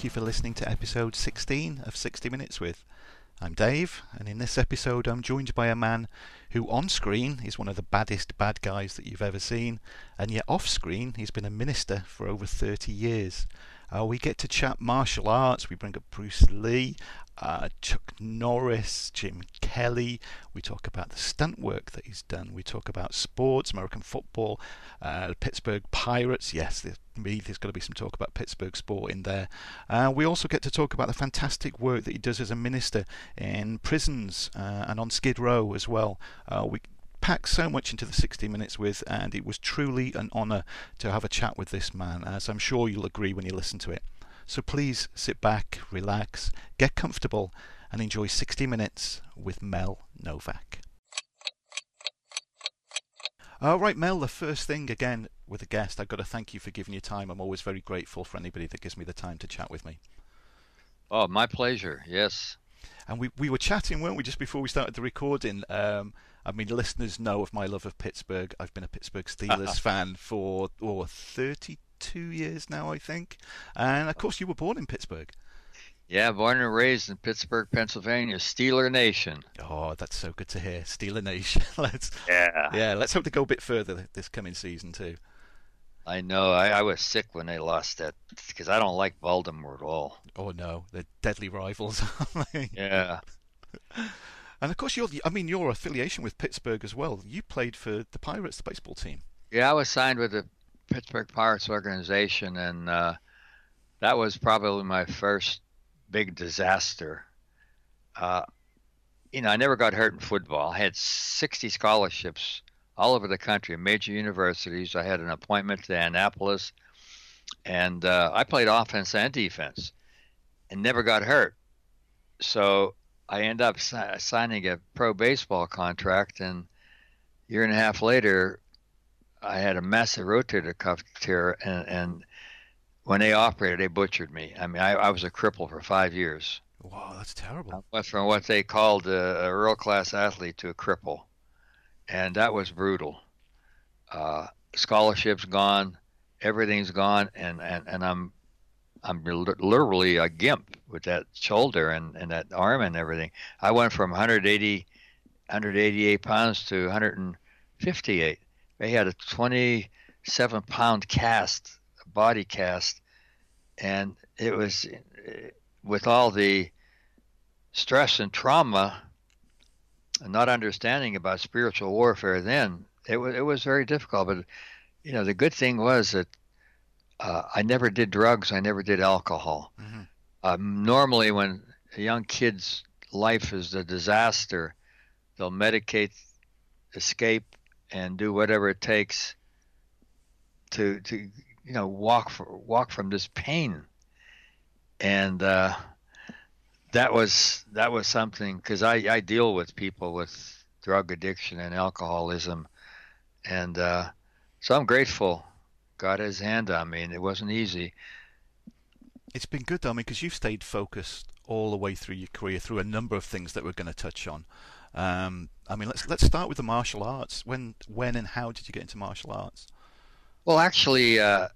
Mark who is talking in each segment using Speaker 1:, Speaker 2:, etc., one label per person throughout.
Speaker 1: Thank you for listening to episode 16 of 60 Minutes with. I'm Dave, and in this episode, I'm joined by a man who, on screen, is one of the baddest bad guys that you've ever seen, and yet off screen, he's been a minister for over 30 years. Uh, we get to chat martial arts. We bring up Bruce Lee, uh, Chuck Norris, Jim Kelly. We talk about the stunt work that he's done. We talk about sports, American football, uh, Pittsburgh Pirates. Yes, there's, there's to be some talk about Pittsburgh sport in there. Uh, we also get to talk about the fantastic work that he does as a minister in prisons uh, and on Skid Row as well. Uh, we packed so much into the 60 minutes with, and it was truly an honour to have a chat with this man, as I'm sure you'll agree when you listen to it. So please sit back, relax, get comfortable, and enjoy 60 minutes with Mel Novak. All right, Mel, the first thing again with a guest, I've got to thank you for giving your time. I'm always very grateful for anybody that gives me the time to chat with me.
Speaker 2: Oh, my pleasure. Yes.
Speaker 1: And we, we were chatting, weren't we, just before we started the recording? Um, I mean, listeners know of my love of Pittsburgh. I've been a Pittsburgh Steelers fan for oh, 32 years now, I think. And of course, you were born in Pittsburgh.
Speaker 2: Yeah, born and raised in Pittsburgh, Pennsylvania, Steeler Nation.
Speaker 1: Oh, that's so good to hear, Steeler Nation. let's
Speaker 2: yeah,
Speaker 1: yeah. Let's hope to go a bit further this coming season too.
Speaker 2: I know. I, I was sick when they lost that because I don't like Baltimore at all.
Speaker 1: Oh no, they're deadly rivals.
Speaker 2: yeah.
Speaker 1: And of course, your I mean, your affiliation with Pittsburgh as well. You played for the Pirates, the baseball team.
Speaker 2: Yeah, I was signed with the Pittsburgh Pirates organization, and uh, that was probably my first big disaster. Uh, you know, I never got hurt in football. I had 60 scholarships all over the country, major universities. I had an appointment to Annapolis, and uh, I played offense and defense, and never got hurt. So I end up si- signing a pro baseball contract, and a year and a half later, I had a massive rotator cuff tear, and, and when they operated, they butchered me. I mean, I, I was a cripple for five years.
Speaker 1: Wow, that's terrible. I
Speaker 2: went from what they called a, a world class athlete to a cripple, and that was brutal. Uh, scholarships gone, everything's gone, and, and, and I'm I'm literally a gimp with that shoulder and, and that arm and everything. I went from 180, 188 pounds to 158. They had a 27 pound cast, body cast, and it was with all the stress and trauma and not understanding about spiritual warfare then it was it was very difficult but you know the good thing was that uh, I never did drugs. I never did alcohol. Mm-hmm. Um, normally, when a young kid's life is a disaster, they'll medicate, escape, and do whatever it takes to to you know walk for, walk from this pain. And uh, that was that was something because I, I deal with people with drug addiction and alcoholism, and uh, so I'm grateful got his hand on me, and it wasn't easy.
Speaker 1: It's been good though, I mean, because you've stayed focused all the way through your career through a number of things that we're going to touch on. Um, I mean, let's let's start with the martial arts. When when and how did you get into martial arts?
Speaker 2: Well, actually, uh,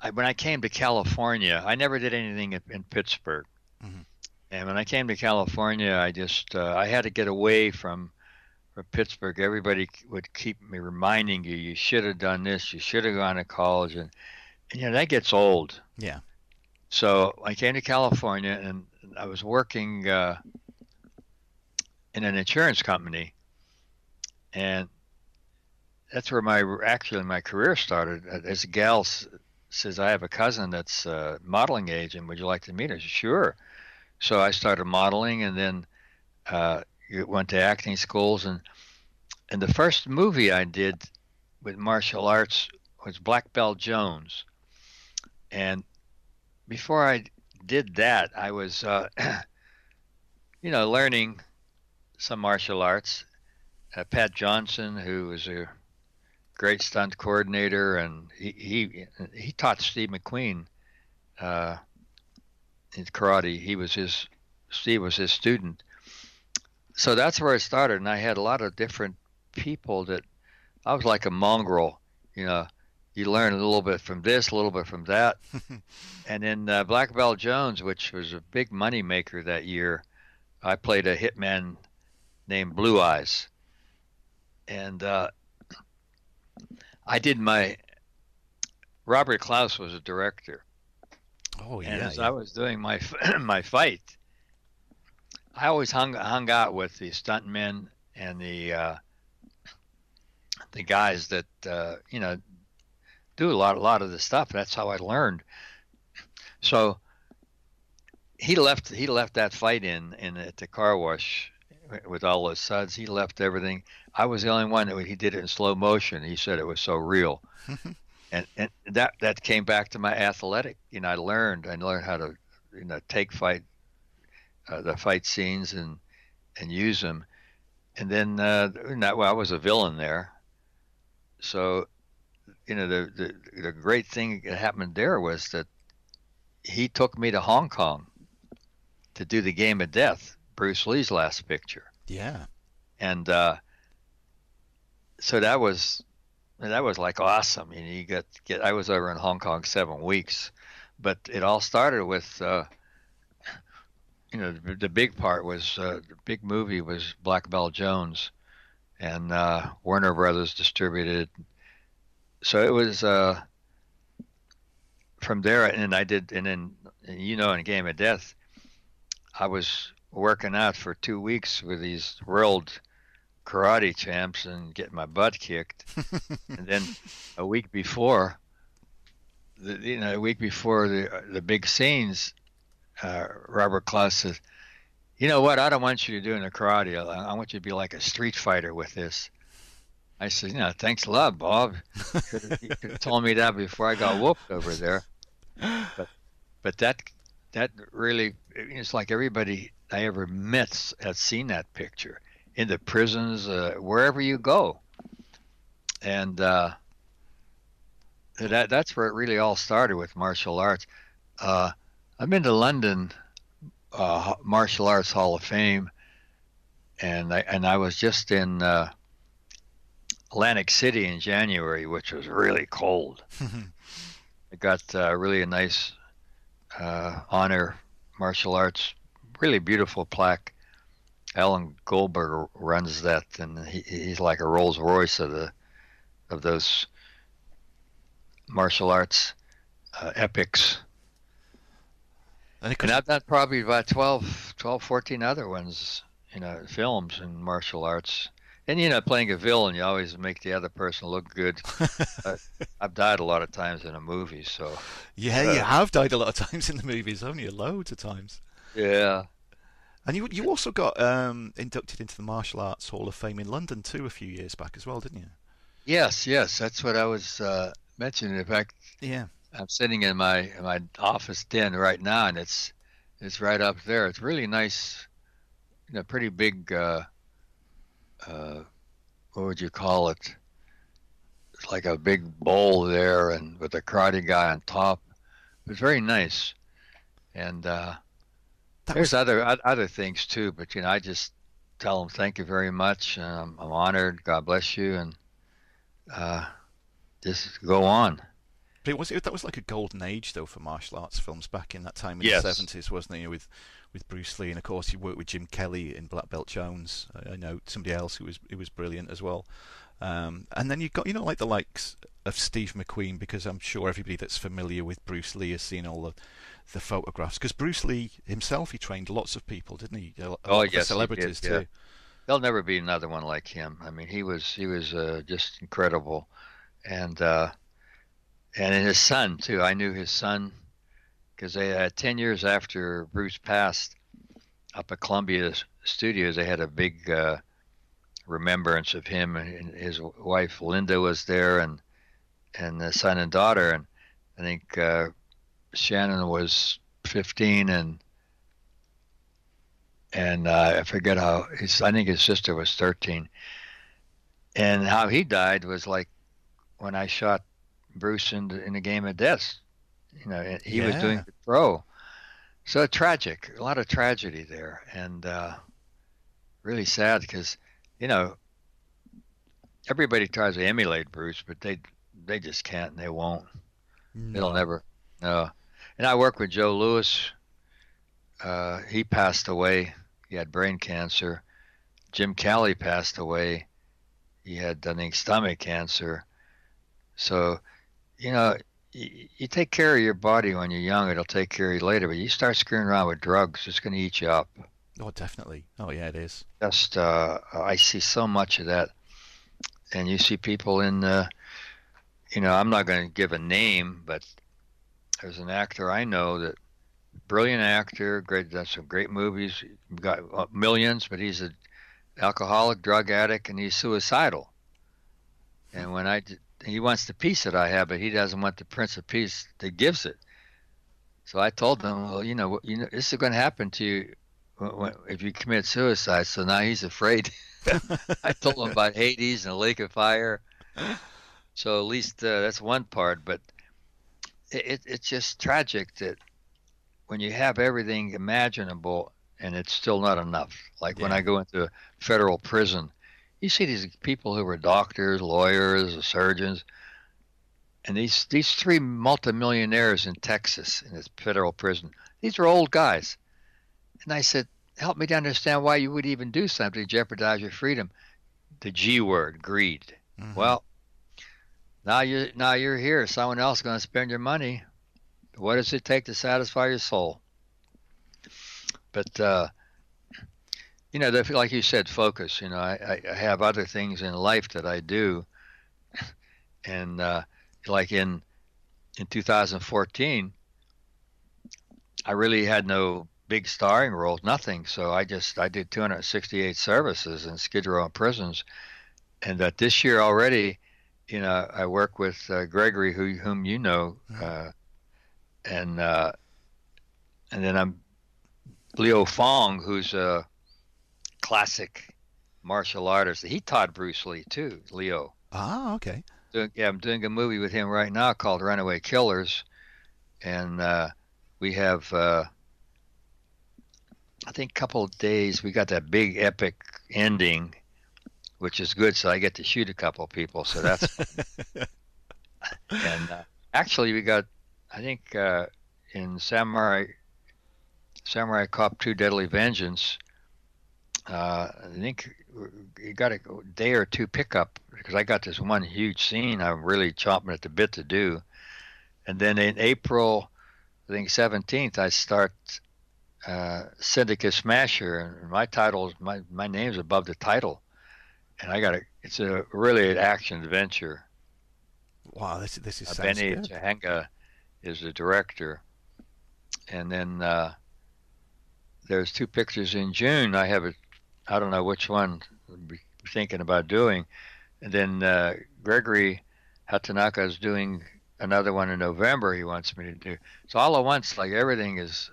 Speaker 2: I, when I came to California, I never did anything in, in Pittsburgh. Mm-hmm. And when I came to California, I just uh, I had to get away from from Pittsburgh, everybody would keep me reminding you, you should have done this, you should have gone to college, and, and you know that gets old.
Speaker 1: Yeah.
Speaker 2: So I came to California, and I was working uh, in an insurance company, and that's where my actually my career started. Uh, as a gal says, I have a cousin that's uh, modeling agent. Would you like to meet her? Said, sure. So I started modeling, and then uh, went to acting schools and and the first movie I did with martial arts was Black Belt Jones. And before I did that, I was, uh, you know, learning some martial arts. Uh, Pat Johnson, who was a great stunt coordinator, and he he, he taught Steve McQueen uh, in karate. He was his Steve was his student, so that's where I started, and I had a lot of different people that I was like a mongrel, you know. you learn a little bit from this, a little bit from that, and then uh, Black Belt Jones, which was a big money maker that year, I played a hitman named Blue Eyes, and uh, I did my. Robert Clouse was a director,
Speaker 1: Oh yeah.
Speaker 2: and as
Speaker 1: yeah.
Speaker 2: I was doing my my fight, I always hung hung out with the stuntmen and the uh, the guys that uh, you know do a lot a lot of the stuff. That's how I learned. So he left he left that fight in in at the car wash with all those suds. He left everything. I was the only one that he did it in slow motion. He said it was so real and and that that came back to my athletic. You know, I learned I learned how to you know take fight uh, the fight scenes and and use them. And then uh, well, I was a villain there, so you know the, the the great thing that happened there was that he took me to Hong Kong to do the Game of Death, Bruce Lee's last picture
Speaker 1: yeah.
Speaker 2: and uh, so that was that was like awesome. You know, you got get. I was over in Hong Kong seven weeks, but it all started with. Uh, you know, the, the big part was uh, the big movie was Black Belt Jones, and uh, Warner Brothers distributed. So it was uh, from there, and I did, and then and you know, in Game of Death, I was working out for two weeks with these world karate champs and getting my butt kicked. and then a week before, the, you know, a week before the the big scenes, uh, Robert Clouse says, "You know what? I don't want you to do in the karate. I, I want you to be like a street fighter with this." I said, "You know, thanks a lot, Bob. You could have told me that before I got whooped over there." But but that that really it's like everybody I ever met has seen that picture in the prisons, uh, wherever you go, and uh, that that's where it really all started with martial arts. Uh, I've been to London uh, Martial Arts Hall of Fame, and I and I was just in uh, Atlantic City in January, which was really cold. I got uh, really a nice uh, honor martial arts, really beautiful plaque. Alan Goldberg runs that, and he, he's like a Rolls Royce of the of those martial arts uh, epics.
Speaker 1: And of
Speaker 2: And I've done probably about 12, 12, 14 other ones, you know, films and martial arts. And you know, playing a villain, you always make the other person look good. uh, I've died a lot of times in a movie, so
Speaker 1: yeah, you have died a lot of times in the movies, haven't you? Loads of times.
Speaker 2: yeah.
Speaker 1: And you you also got um, inducted into the Martial Arts Hall of Fame in London too a few years back as well, didn't you?
Speaker 2: Yes, yes, that's what I was uh, mentioning. In fact,
Speaker 1: Yeah.
Speaker 2: I'm sitting in my in my office den right now, and it's it's right up there. It's really nice, you know, pretty big. Uh, uh, what would you call it? It's like a big bowl there, and with a karate guy on top. It's very nice, and uh,
Speaker 1: That
Speaker 2: there's other other things too. But you know, I just tell them thank you very much. And I'm, I'm honored. God bless you, and uh, just go on.
Speaker 1: But it was it, that was like a golden age though for martial arts films back in that time in
Speaker 2: Yes.
Speaker 1: the seventies, wasn't it? With with Bruce Lee, and of course you worked with Jim Kelly in Black Belt Jones. I, I know somebody else who was who was brilliant as well. Um, and then you got you know like the likes of Steve McQueen because I'm sure everybody that's familiar with Bruce Lee has seen all the the photographs because Bruce Lee himself he trained lots of people, didn't he? A
Speaker 2: Oh, yes, he did,
Speaker 1: celebrities
Speaker 2: yeah.
Speaker 1: too.
Speaker 2: there'll never be another one like him. I mean, he was he was uh, just incredible, and uh, and his son too. I knew his son because they had ten years after Bruce passed up at Columbia Studios. They had a big uh, remembrance of him, and and his wife Linda was there, and and the son and daughter, and I think uh, Shannon was fifteen and and uh, I forget how his. I think his sister was thirteen, and how he died was like when I shot Bruce in the, in the game of death. You know, he was doing
Speaker 1: Yeah.
Speaker 2: the throw, so tragic. A lot of tragedy there, and uh, really sad because you know everybody tries to emulate Bruce, but they they just can't and they won't.
Speaker 1: No.
Speaker 2: It'll never. No. And I work with Joe Lewis. Uh, he passed away. He had brain cancer. Jim Kelly passed away. He had, I think, stomach cancer. So, you know, you, you take care of your body when you're young, it'll take care of you later. But you start screwing around with drugs, it's going to eat you up.
Speaker 1: Oh, definitely. Oh, yeah, it is.
Speaker 2: Just, uh, I see so much of that. And you see people in, uh, you know, I'm not going to give a name, but there's an actor I know that brilliant actor, great, done some great movies, got uh, millions, but he's an alcoholic, drug addict, and he's suicidal. And when I, he wants the peace that I have, but he doesn't want the Prince of Peace that gives it. So I told him, well, you know, you know, this is going to happen to you if you commit suicide. So now he's afraid. I told him about Hades and the Lake of Fire. So at least uh, that's one part, but it, it, it's just tragic that when you have everything imaginable and it's still not enough. Like when I go into a federal prison, you see these people who were doctors, lawyers, surgeons, and these these three multimillionaires in Texas in this federal prison. These are old guys, and I said, "Help me to understand why you would even do something to jeopardize your freedom." The G word, greed.
Speaker 1: Mhm.
Speaker 2: Well, now you now you're here. Someone else is going to spend your money. What does it take to satisfy your soul? But uh, you know, like you said, focus. You know, I, I have other things in life that I do, and uh, like in in 2014, I really had no big starring roles, nothing. So I just I did 268 services in Skid Row and prisons, and that this year already, you know, I work with uh, Gregory, who whom you know, uh, and uh, and then I'm Leo Fong, who's a classic martial artist. He taught Bruce Lee too, Leo.
Speaker 1: Ah, okay.
Speaker 2: Doing, yeah, I'm doing a movie with him right now called Runaway Killers, and uh, we have, uh, I think, a couple of days. We got that big epic ending, which is good. So I get to shoot a couple of people. So that's and uh, actually we got, I think, uh, in Samurai Samurai Cop 2 Deadly Vengeance. Uh, I think you got a day or two pickup because I got this one huge scene I'm really chomping at the bit to do. And then in April, I think 17th, I start uh, Syndicate Smasher, and my title, my my name's above the title, and I got a. It's a really an action adventure.
Speaker 1: Wow, this this is
Speaker 2: Uh, Benny
Speaker 1: good.
Speaker 2: Chahanga is the director, and then uh, there's two pictures in June. I have a, I don't know which one be thinking about doing, and then uh, Gregory Hatanaka is doing another one in November. He wants me to do so all at once. Like everything is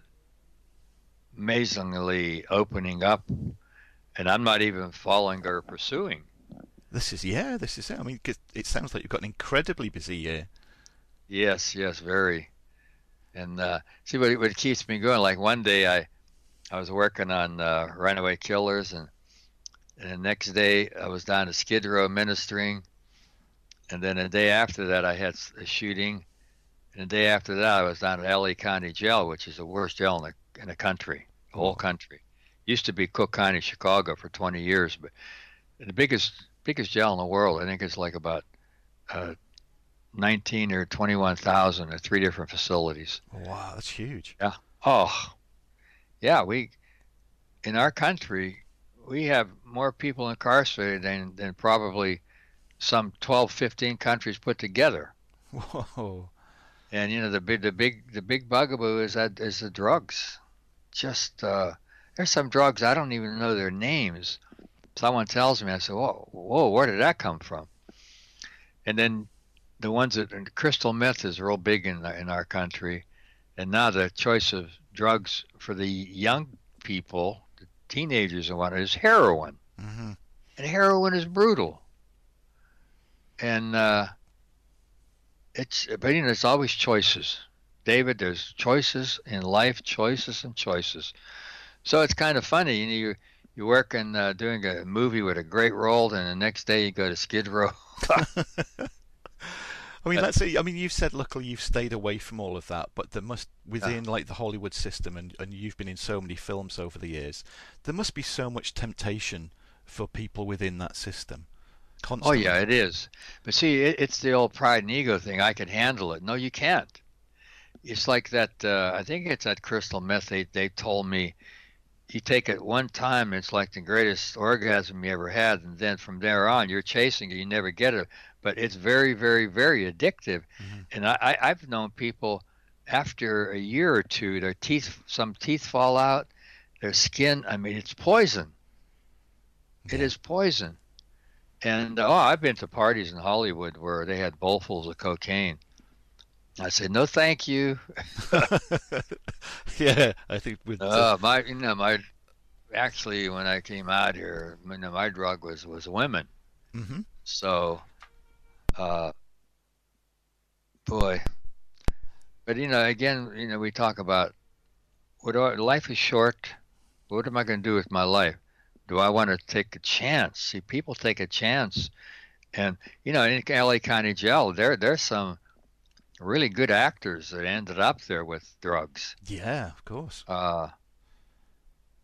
Speaker 2: amazingly opening up, and I'm not even following or pursuing.
Speaker 1: This is yeah, this is it. I mean, 'cause it sounds like you've got an incredibly busy year.
Speaker 2: Yes, yes, very. And uh, see what what keeps me going. Like one day, I I was working on uh, Runaway Killers, and and the next day I was down to Skid Row ministering, and then the day after that I had a shooting, and the day after that I was down at LA County Jail, which is the worst jail in the in the country, the whole country. Used to be Cook County, Chicago, for 20 years, but the biggest biggest jail in the world. I think it's like about uh, 19 or 21,000 at three different facilities.
Speaker 1: Wow, that's huge. Yeah.
Speaker 2: Oh, yeah, we in our country we have more people incarcerated than, than probably some 12, 15 countries put together.
Speaker 1: Whoa.
Speaker 2: And you know the big, the big, the big bugaboo is that is the drugs. Just uh, there's some drugs I don't even know their names. Someone tells me, I say, "Whoa, whoa, where did that come from?" And then the ones that crystal meth is real big in in our country, and now the choice of drugs for the young people, the teenagers and what is heroin,
Speaker 1: hmm
Speaker 2: and heroin is brutal. And uh, it's but you know it's always choices, David. There's choices in life, choices and choices. So it's kind of funny, you know, you you work in uh, doing a movie with a great role, and the next day you go to Skid Row.
Speaker 1: I mean, let's say. I mean, you've said luckily you've stayed away from all of that, but there must within like the Hollywood system, and and you've been in so many films over the years. There must be so much temptation for people within that system. Constantly.
Speaker 2: Oh yeah, it is. But see, it, it's the old pride and ego thing. I can handle it. No, you can't. It's like that. Uh, I think it's that crystal meth. They they told me, you take it one time, it's like the greatest orgasm you ever had, and then from there on, you're chasing it. You never get it. But it's very, very, very addictive. Mm-hmm. And I, I I've known people after a year or two, their teeth, some teeth fall out, their skin. I mean, it's poison. Yeah. It is poison. And oh, I've been to parties in Hollywood where they had bowlfuls of cocaine. I said, "No, thank you."
Speaker 1: yeah, I think with
Speaker 2: uh, my, you know, my actually when I came out here, you know, my drug was was women. Mm-hmm. So, uh, boy, but you know, again, you know, we talk about what are, life is short. What am I going to do with my life? Do I want to take a chance? See, people take a chance, and you know, in LA County Jail, there there's some really good actors that ended up there with drugs.
Speaker 1: Yeah, of course.
Speaker 2: Uh,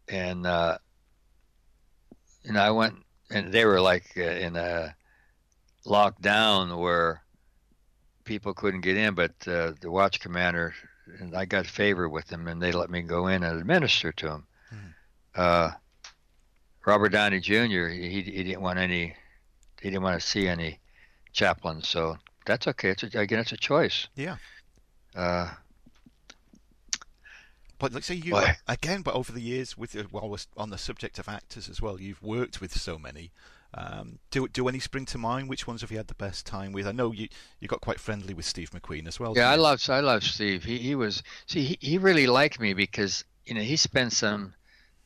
Speaker 2: and uh, you know, I went, and they were like uh, in a lockdown where people couldn't get in, but uh, the watch commander and I got favor with them, and they let me go in and administer to them. Hmm. Uh, Robert Downey Jr. He, he didn't want any he didn't want to see any chaplains, so that's okay. It's a, again, it's a choice.
Speaker 1: Yeah.
Speaker 2: Uh,
Speaker 1: but let's say you again, but over the years, with while we're on the subject of actors as well, you've worked with so many. Um, do do any spring to mind? Which ones have you had the best time with? I know you you got quite friendly with Steve McQueen as well.
Speaker 2: Yeah, I love I love Steve. He he was see he, he really liked me because you know he spent some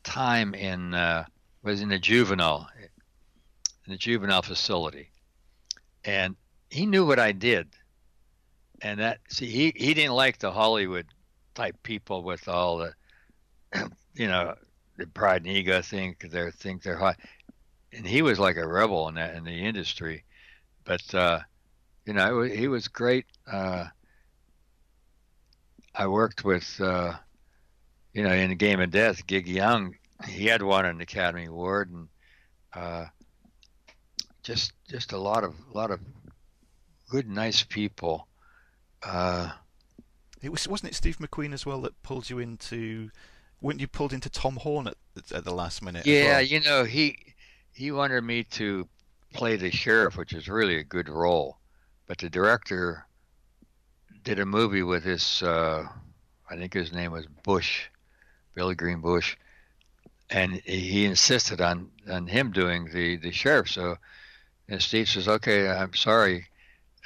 Speaker 2: time in uh, was in a juvenile in a juvenile facility, and he knew what I did, and that see he he didn't like the Hollywood type people with all the you know the pride and ego think they think they're hot, and he was like a rebel in that in the industry, but uh, you know he was great. Uh, I worked with uh, you know in the Game of Death, Gig Young he had won an Academy Award, and uh, just just a lot of a lot of good, nice people. Uh,
Speaker 1: it was wasn't it Steve McQueen as well that pulled you into weren't you pulled into Tom Horn at, at the last minute?
Speaker 2: Yeah, well? you know he he wanted me to play the sheriff, which is really a good role, but the director did a movie with this. Uh, I think his name was Bush, Billy Green Bush, and he insisted on on him doing the the sheriff. So, and Steve says, "Okay, I'm sorry,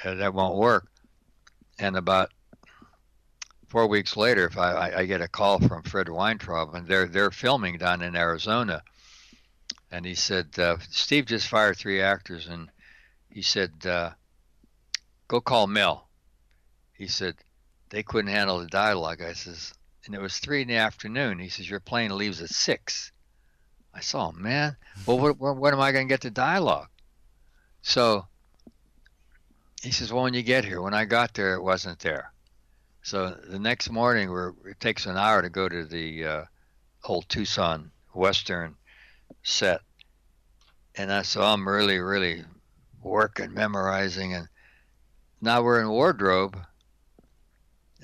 Speaker 2: uh, that won't work." And about four weeks later, if I, I, get a call from Fred Weintraub, and they're they're filming down in Arizona, and he said, uh, "Steve just fired three actors," and he said, uh, "Go call Mel." He said they couldn't handle the dialogue. I says, and it was three in the afternoon. He says, "Your plane leaves at 6. I saw, man, well, what, what, what am I going to get the dialogue? So he says, well, when you get here, when I got there, it wasn't there. So the next morning, we're, it takes an hour to go to the uh, old Tucson Western set. And I, so I'm really, really working, memorizing. And now we're in wardrobe.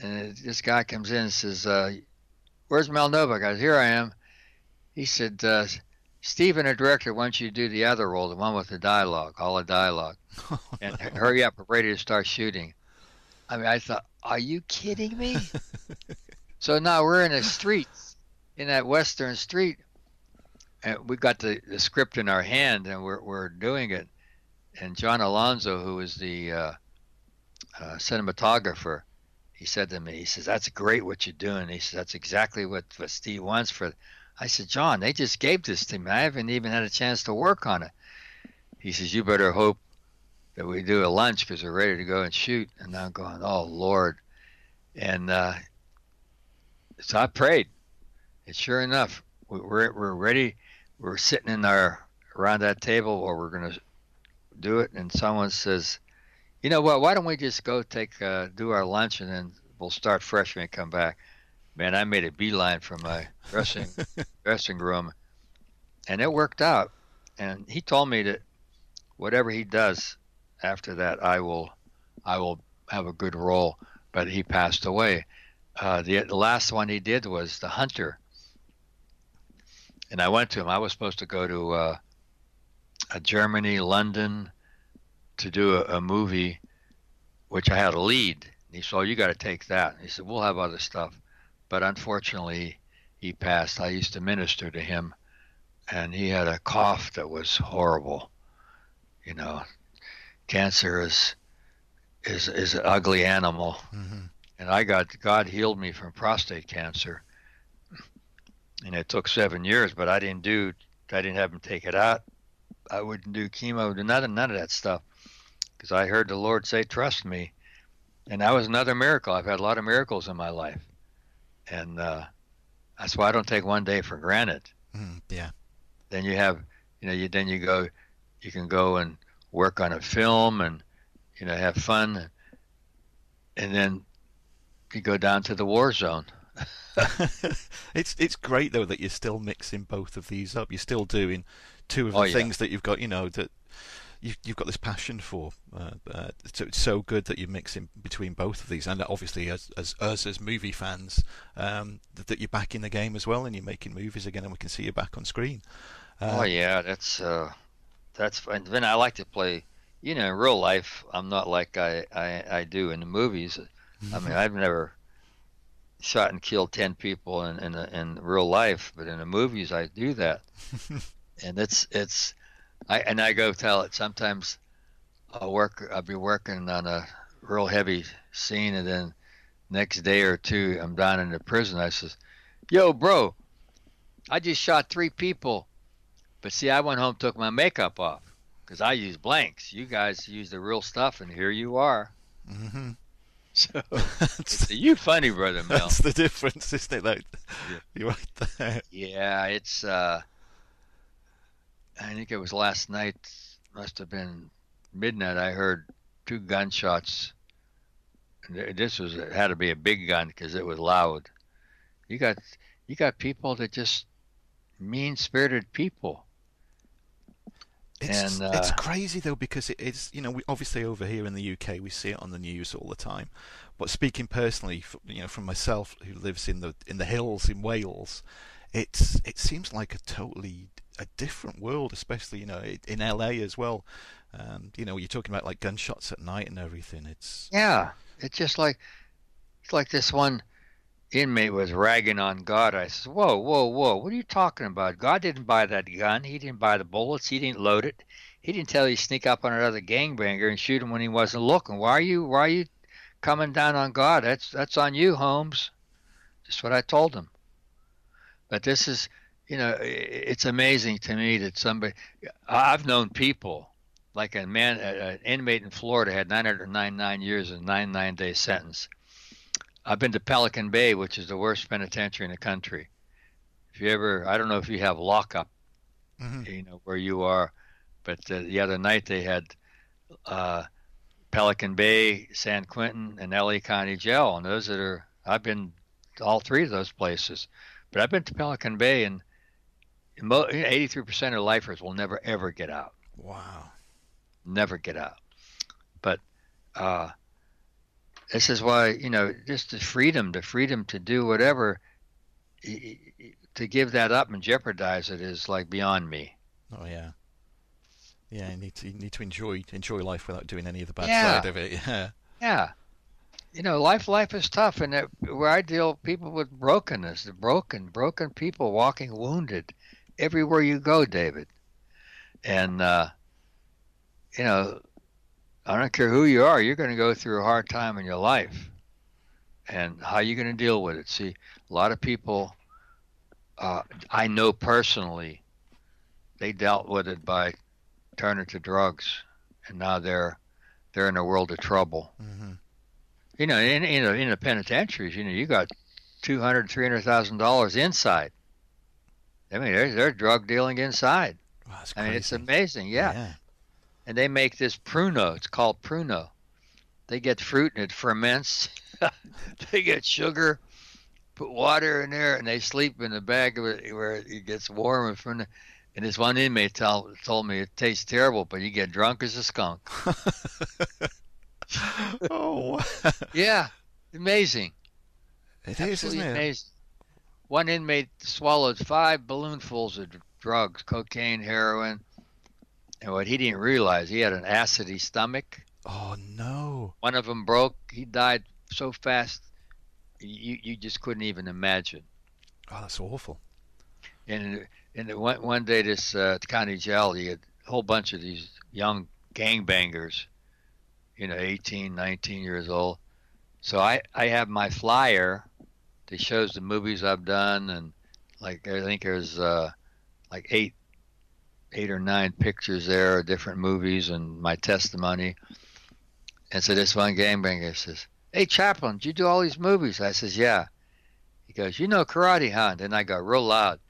Speaker 2: And this guy comes in and says, uh, where's Mel Novak? I said, here I am he said, uh, Stephen, a director, wants you to do the other role, the one with the dialogue, all the dialogue, and hurry up, we're ready to start shooting. I mean, I thought, are you kidding me? so now we're in a street, in that western street, and we got the, the script in our hand, and we're we're doing it. And John Alonzo, who is the uh, uh, cinematographer, he said to me, he says, "That's great what you're doing." He says, "That's exactly what, what Steve wants for." I said, John, they just gave this to me. I haven't even had a chance to work on it. He says, You better hope that we do a lunch because we're ready to go and shoot. And I'm going, Oh, Lord. And uh, so I prayed. And sure enough, we're, we're ready. We're sitting in our around that table where we're going to do it. And someone says, You know what? Why don't we just go take uh, do our lunch and then we'll start fresh when we come back. Man, I made a beeline from my dressing dressing room, and it worked out. And he told me that whatever he does after that, I will I will have a good role. But he passed away. Uh, the, the last one he did was The Hunter, and I went to him. I was supposed to go to uh, Germany, London, to do a, a, movie, which I had a lead. And he said, oh, "You got to take that." He said, "We'll have other stuff," but unfortunately, he passed. I used to minister to him, and he had a cough that was horrible. You know, cancer is is is an ugly animal, mm-hmm. and I got God healed me from prostate cancer, and it took seven years, but I didn't do I didn't have him take it out. I wouldn't do chemo, do none none of that stuff, because I heard the Lord say, "Trust me," and that was another miracle. I've had a lot of miracles in my life, and uh, that's why I don't take one day for granted.
Speaker 1: Mm, yeah.
Speaker 2: Then you have, you know, you then you go, you can go and work on a film and you know, have fun, and then you go down to the war zone.
Speaker 1: it's it's great though that you're still mixing both of these up. You're still doing two of the oh, yeah. things that you've got. You know that you've you've got this passion for. Uh, uh, so it's so good that you're mixing between both of these, and obviously as as us as movie fans, um, that, that, you're back in the game as well, and you're making movies again, and we can see you back on screen.
Speaker 2: Uh, oh yeah, that's uh, that's fun. Then I like to play you know, in real life, I'm not like I, I, I do in the movies. I mean, I've never shot and killed 10 people in, in, in real life, but in the movies, I do that. and it's, it's, I, and I go tell it sometimes I'll work, I'll be working on a real heavy scene and then next day or two, I'm down in the prison. I says, yo, bro, I just shot three people. But see, I went home, took my makeup off because I use blanks. You guys use the real stuff, and here you are.
Speaker 1: Mm-hmm.
Speaker 2: So it's you funny, brother Mel.
Speaker 1: That's the difference, isn't it? Like, yeah. You're right there.
Speaker 2: Yeah, it's. uh I think it was last night. Must have been midnight. I heard two gunshots. This was it had to be a big gun because it was loud. You got you got people that just mean spirited people
Speaker 1: it's, and, uh, it's crazy though because it, it's you know we obviously over here in the UK we see it on the news all the time, but speaking personally, you know from myself who lives in the in the hills in Wales, it's it seems like a totally a different world, especially you know in LA as well. Um, you know you're talking about like gunshots at night and everything. It's
Speaker 2: yeah, it's just like it's like this one inmate was ragging on God. I said, Whoa, whoa, whoa, what are you talking about? God didn't buy that gun. He didn't buy the bullets. He didn't load it. He didn't tell you to sneak up on another gangbanger and shoot him when he wasn't looking. Why are you why are you coming down on God? That's that's on you, Holmes. Just what I told him. But this is you know, it's amazing to me that somebody I've known people like a man an inmate in Florida had 999 years and 99 day sentence I've been to Pelican Bay, which is the worst penitentiary in the country. If you ever, I don't know if you have lockup, mm-hmm. you know where you are, but uh, the other night they had uh, Pelican Bay, San Quentin, and LA County Jail, and those that are I've been to all three of those places, but I've been to Pelican Bay, and 83% of lifers will never ever get out.
Speaker 1: Wow.
Speaker 2: Never get out. But uh, this is why you know just the freedom the freedom to do whatever to give that up and jeopardize it is like beyond me.
Speaker 1: Oh yeah. Yeah you need to you need to enjoy enjoy life without doing any of the bad yeah. side of it yeah.
Speaker 2: Yeah. You know life life is tough and it, where i deal people with brokenness the broken broken people walking wounded everywhere you go david. And uh you know I don't care who you are, you're going to go through a hard time in your life. And how are you going to deal with it? See, a lot of people uh, I know personally, they dealt with it by turning to drugs, and now they're they're in a world of trouble.
Speaker 1: Mm-hmm.
Speaker 2: You know, in, in, in the penitentiaries, you know, you got two hundred, three hundred thousand dollars inside. I mean, they're, they're drug dealing inside.
Speaker 1: Wow,
Speaker 2: I mean, it's amazing. Yeah. yeah and they make this Pruno. It's called Pruno, they get fruit and it ferments. they get sugar, put water in there, and they sleep in the bag of it where it gets warm in front of. And this one inmate tell, told me it tastes terrible, but you get drunk as a skunk.
Speaker 1: oh,
Speaker 2: yeah, amazing.
Speaker 1: It is,
Speaker 2: Absolutely
Speaker 1: it?
Speaker 2: amazing. One inmate swallowed five balloonfuls of drugs, cocaine, heroin, and what he didn't realize, he had an acidy stomach.
Speaker 1: Oh no!
Speaker 2: One of them broke. He died so fast, you you just couldn't even imagine.
Speaker 1: Oh, that's awful.
Speaker 2: And and one one day, this uh, county jail, he had a whole bunch of these young gangbangers, you know, 18, 19 years old. So I I have my flyer that shows the movies I've done, and like I think there's uh, like eight eight or nine pictures there of different movies and my testimony. And so this one gangbanger says, "Hey Chaplain, did you do all these movies?" I says, "Yeah." He goes, "You know karate, huh?" And I go real loud,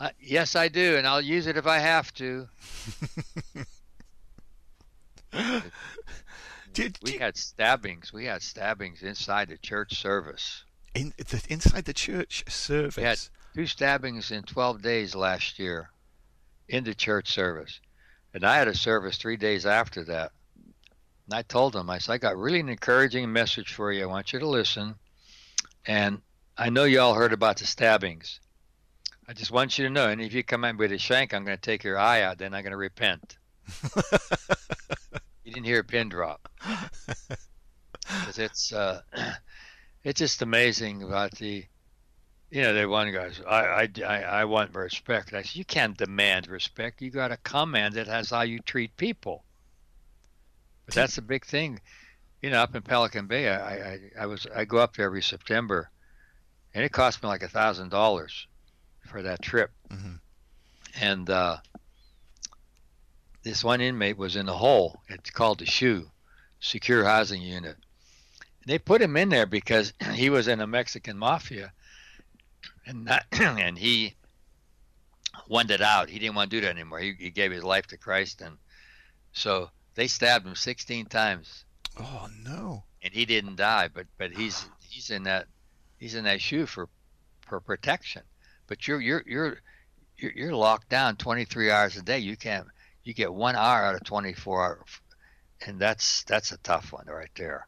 Speaker 2: uh, "Yes, I do, and I'll use it if I have to."
Speaker 1: Did,
Speaker 2: We
Speaker 1: did-
Speaker 2: had stabbings. We had stabbings inside the church service.
Speaker 1: in, the, inside the church service.
Speaker 2: had- Two stabbings in 12 days last year in the church service. And I had a service three days after that. And I told them, I said, I got really an encouraging message for you. I want you to listen. And I know y'all heard about the stabbings. I just want you to know, and if you come in with a shank, I'm going to take your eye out. Then I'm going to repent. You didn't hear a pin drop. 'Cause it's uh, it's just amazing about the, you know, the one guy. says, I, I, I, I want respect. I said, you can't demand respect. You got to command it as how you treat people. But that's a big thing, you know. Up in Pelican Bay, I, I, I was I go up there every September, and it cost me like a thousand dollars for that trip.
Speaker 1: Mhm.
Speaker 2: And uh, this one inmate was in the hole. It's called the shoe, Secure Housing Unit. They put him in there because he was in a Mexican mafia, and uh, that, and he wanted out. He didn't want to do that anymore. He, he gave his life to Christ, and so they stabbed him 16 times,
Speaker 1: Oh no!
Speaker 2: and he didn't die. But but he's he's in that he's in that shoe for for protection. But you're you're you're you're, you're locked down 23 hours a day. You can't you get one hour out of 24 hours, and that's that's a tough one right there.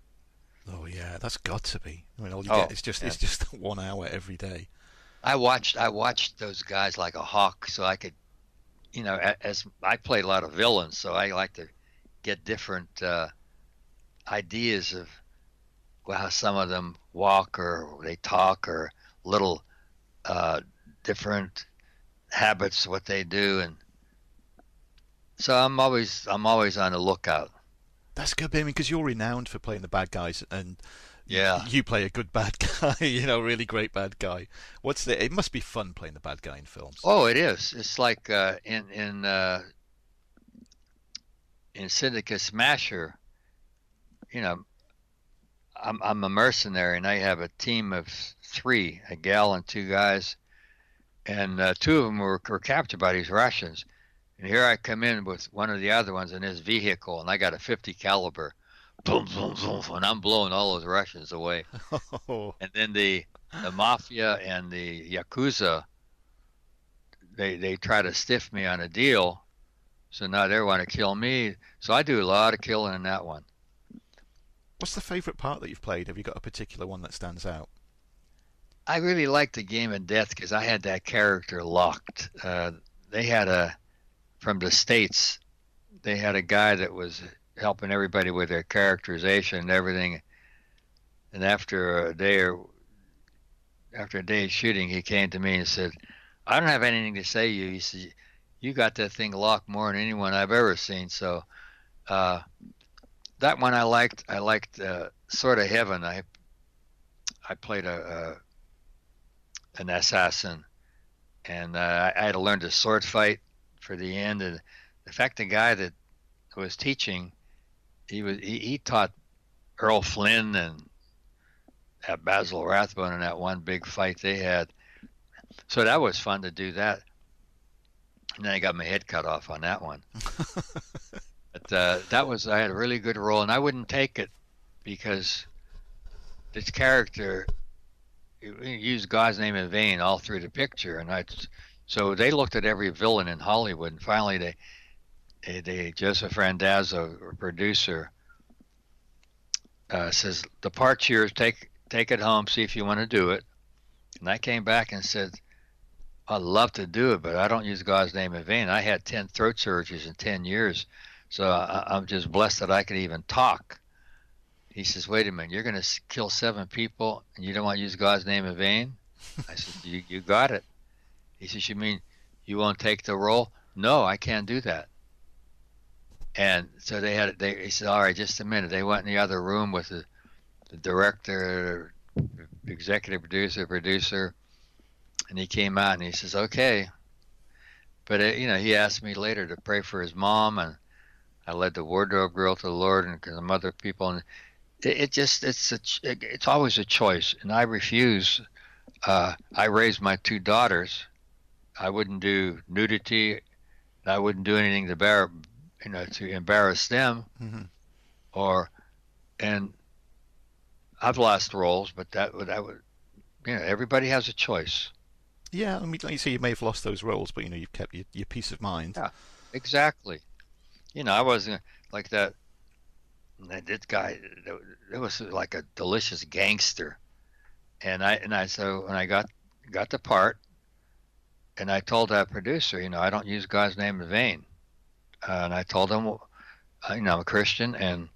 Speaker 1: Oh yeah, that's got to be. I mean, all you
Speaker 2: Oh,
Speaker 1: get is just it's just one hour every day.
Speaker 2: I watched I watched those guys like a hawk, so I could, you know, as I played a lot of villains, so I like to get different uh, ideas of well, how some of them walk or they talk or little uh, different habits, what they do, and so I'm always I'm always on the lookout.
Speaker 1: That's good, I because you're renowned for playing the bad guys, and
Speaker 2: Yeah.
Speaker 1: you play a good bad guy. You know, really great bad guy. What's the? It must be fun playing the bad guy in films.
Speaker 2: Oh, it is. It's like uh, in in uh, in Syndicate Smasher. You know, I'm I'm a mercenary, and I have a team of three: a gal and two guys, and uh, two of them were, were captured by these Russians. And here I come in with one of the other ones in his vehicle, and I got a 50 caliber, boom, boom, boom, and I'm blowing all those Russians away.
Speaker 1: Oh,
Speaker 2: and then the the mafia and the yakuza they they try to stiff me on a deal. So now they want to kill me. So i do a lot of killing in that one.
Speaker 1: What's the favourite part that you've played? Have you got a particular one that stands out?
Speaker 2: i really liked the game of death because i had that character locked. Uh, they had a from the states they had a guy that was helping everybody with their characterization and everything. And after a day or after a day of shooting he came to me and said i don't have anything to say to you. He said you got that thing locked more than anyone i've ever seen. So uh, that one i liked. I liked uh, Sword of Heaven. I i played a, a an assassin. And uh, I, I had to learn to sword fight for the end. And the fact the guy that was teaching he was he, he taught errol flynn and uh, basil rathbone in that one big fight they had. So that was fun to do that. And then i got my head cut off on that one. But uh, that was i had a really good role and i wouldn't take it because this character used God's name in vain all through the picture, and I so they looked at every villain in Hollywood, and finally they they, they Joseph Randazzo, producer, uh, says the part's here. Take take it home, see if you want to do it. And I came back and said, I'd love to do it, but I don't use God's name in vain. I had 10 throat surgeries in 10 years, so I, am just blessed that I can even talk. He says, Wait a minute, you're going to kill seven people and you don't want to use God's name in vain? I said, you, you got it. He says, You mean you won't take the role? No, I can't do that. And so they had, they, he said, All right, just a minute. They went in the other room with the, the director, executive producer, producer, and he came out and he says, "Okay." But it, uh, you know, he asked me later to pray for his mom, and I led the wardrobe girl to the Lord and some other people, and it, it just it's a, it's always a choice, and I refuse. Uh, I raised my two daughters. I wouldn't do nudity. I wouldn't do anything to bear, you know, to embarrass them, mm-hmm. or and I've lost roles, but that would that would you know everybody has a choice.
Speaker 1: Yeah, I mean, like you say, you may have lost those roles, but you know, you've kept your, your peace of mind.
Speaker 2: Yeah, exactly. You know, I wasn't like that. That guy, it was like a delicious gangster, and I and I so when I got got the part, and I told that producer, you know, I don't use God's name in vain, and I told him, you know, I'm a Christian, and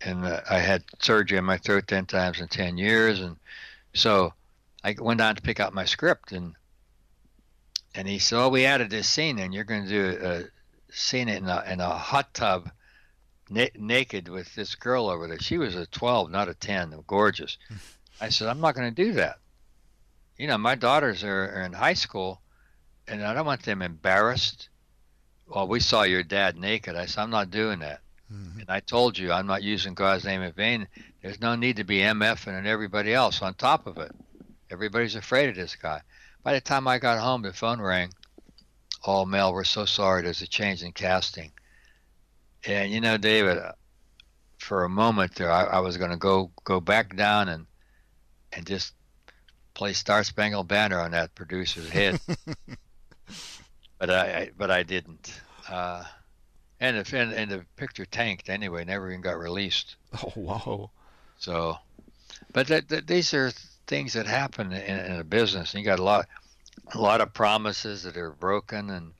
Speaker 2: and uh, I had surgery in my throat ten times in ten years, and so I went on to pick out my script, and and he said, "Oh, we added this scene, and you're going to do a scene in a in a hot tub, na- naked with this girl over there. She was a 12, not a 10, gorgeous." I said, "I'm not going to do that. You know, my daughters are, are in high school, and I don't want them embarrassed." Well, we saw your dad naked. I said, "I'm not doing that." Mm-hmm. And I told you I'm not using God's name in vain. There's no need to be MF and everybody else on top of it. Everybody's afraid of this guy. By the time I got home, the phone rang. Oh, Mel, we're so sorry. There's a change in casting. And you know, David, for a moment there, I, I was going to go go back down and and just play Star Spangled Banner on that producer's head. but I, I, but I didn't. Uh, and if and, and the picture tanked anyway, never even got released.
Speaker 1: Oh wow!
Speaker 2: So, but that, that, these are things that happen in, in a business. And you got a lot, a lot of promises that are broken, and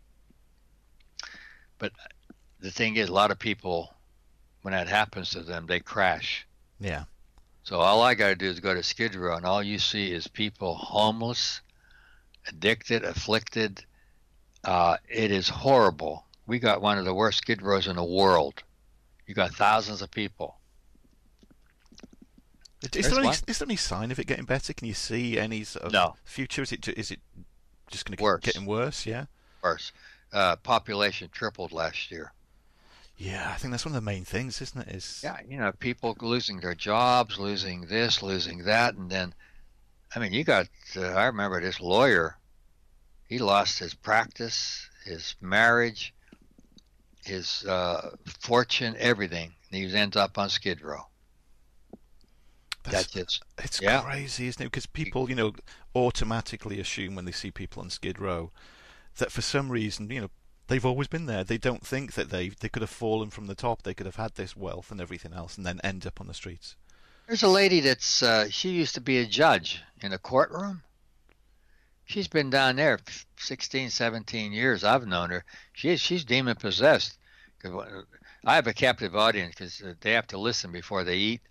Speaker 2: but the thing is, a lot of people, when that happens to them, they crash.
Speaker 1: Yeah.
Speaker 2: So all I got to do is go to Skid Row, and all you see is people homeless, addicted, afflicted. Uh, it is horrible. We got one of the worst Skid Rows in the world. You got thousands of people
Speaker 1: is there, any, is there any sign of it getting better? Can you see any sort of
Speaker 2: no.
Speaker 1: future? Is it is it just going to keep getting worse? Yeah.
Speaker 2: Worse. Uh, population tripled last year.
Speaker 1: Yeah, I think that's one of the main things, isn't it? Is
Speaker 2: yeah, you know, people losing their jobs, losing this, losing that, and then, I mean, you got. Uh, I remember this lawyer. He lost his practice, his marriage, his uh, fortune, everything. And he ends up on Skid Row. That's,
Speaker 1: That's it's yeah. crazy, isn't it? Because people, you know, automatically assume when they see people on Skid Row that for some reason, you know, they've always been there. They don't think that they they could have fallen from the top. They could have had this wealth and everything else, and then end up on the streets.
Speaker 2: There's a lady that's uh, she used to be a judge in a courtroom. She's been down there 16, 17 years. I've known her. She's she's demon possessed. I have a captive audience because uh, they have to listen before they eat.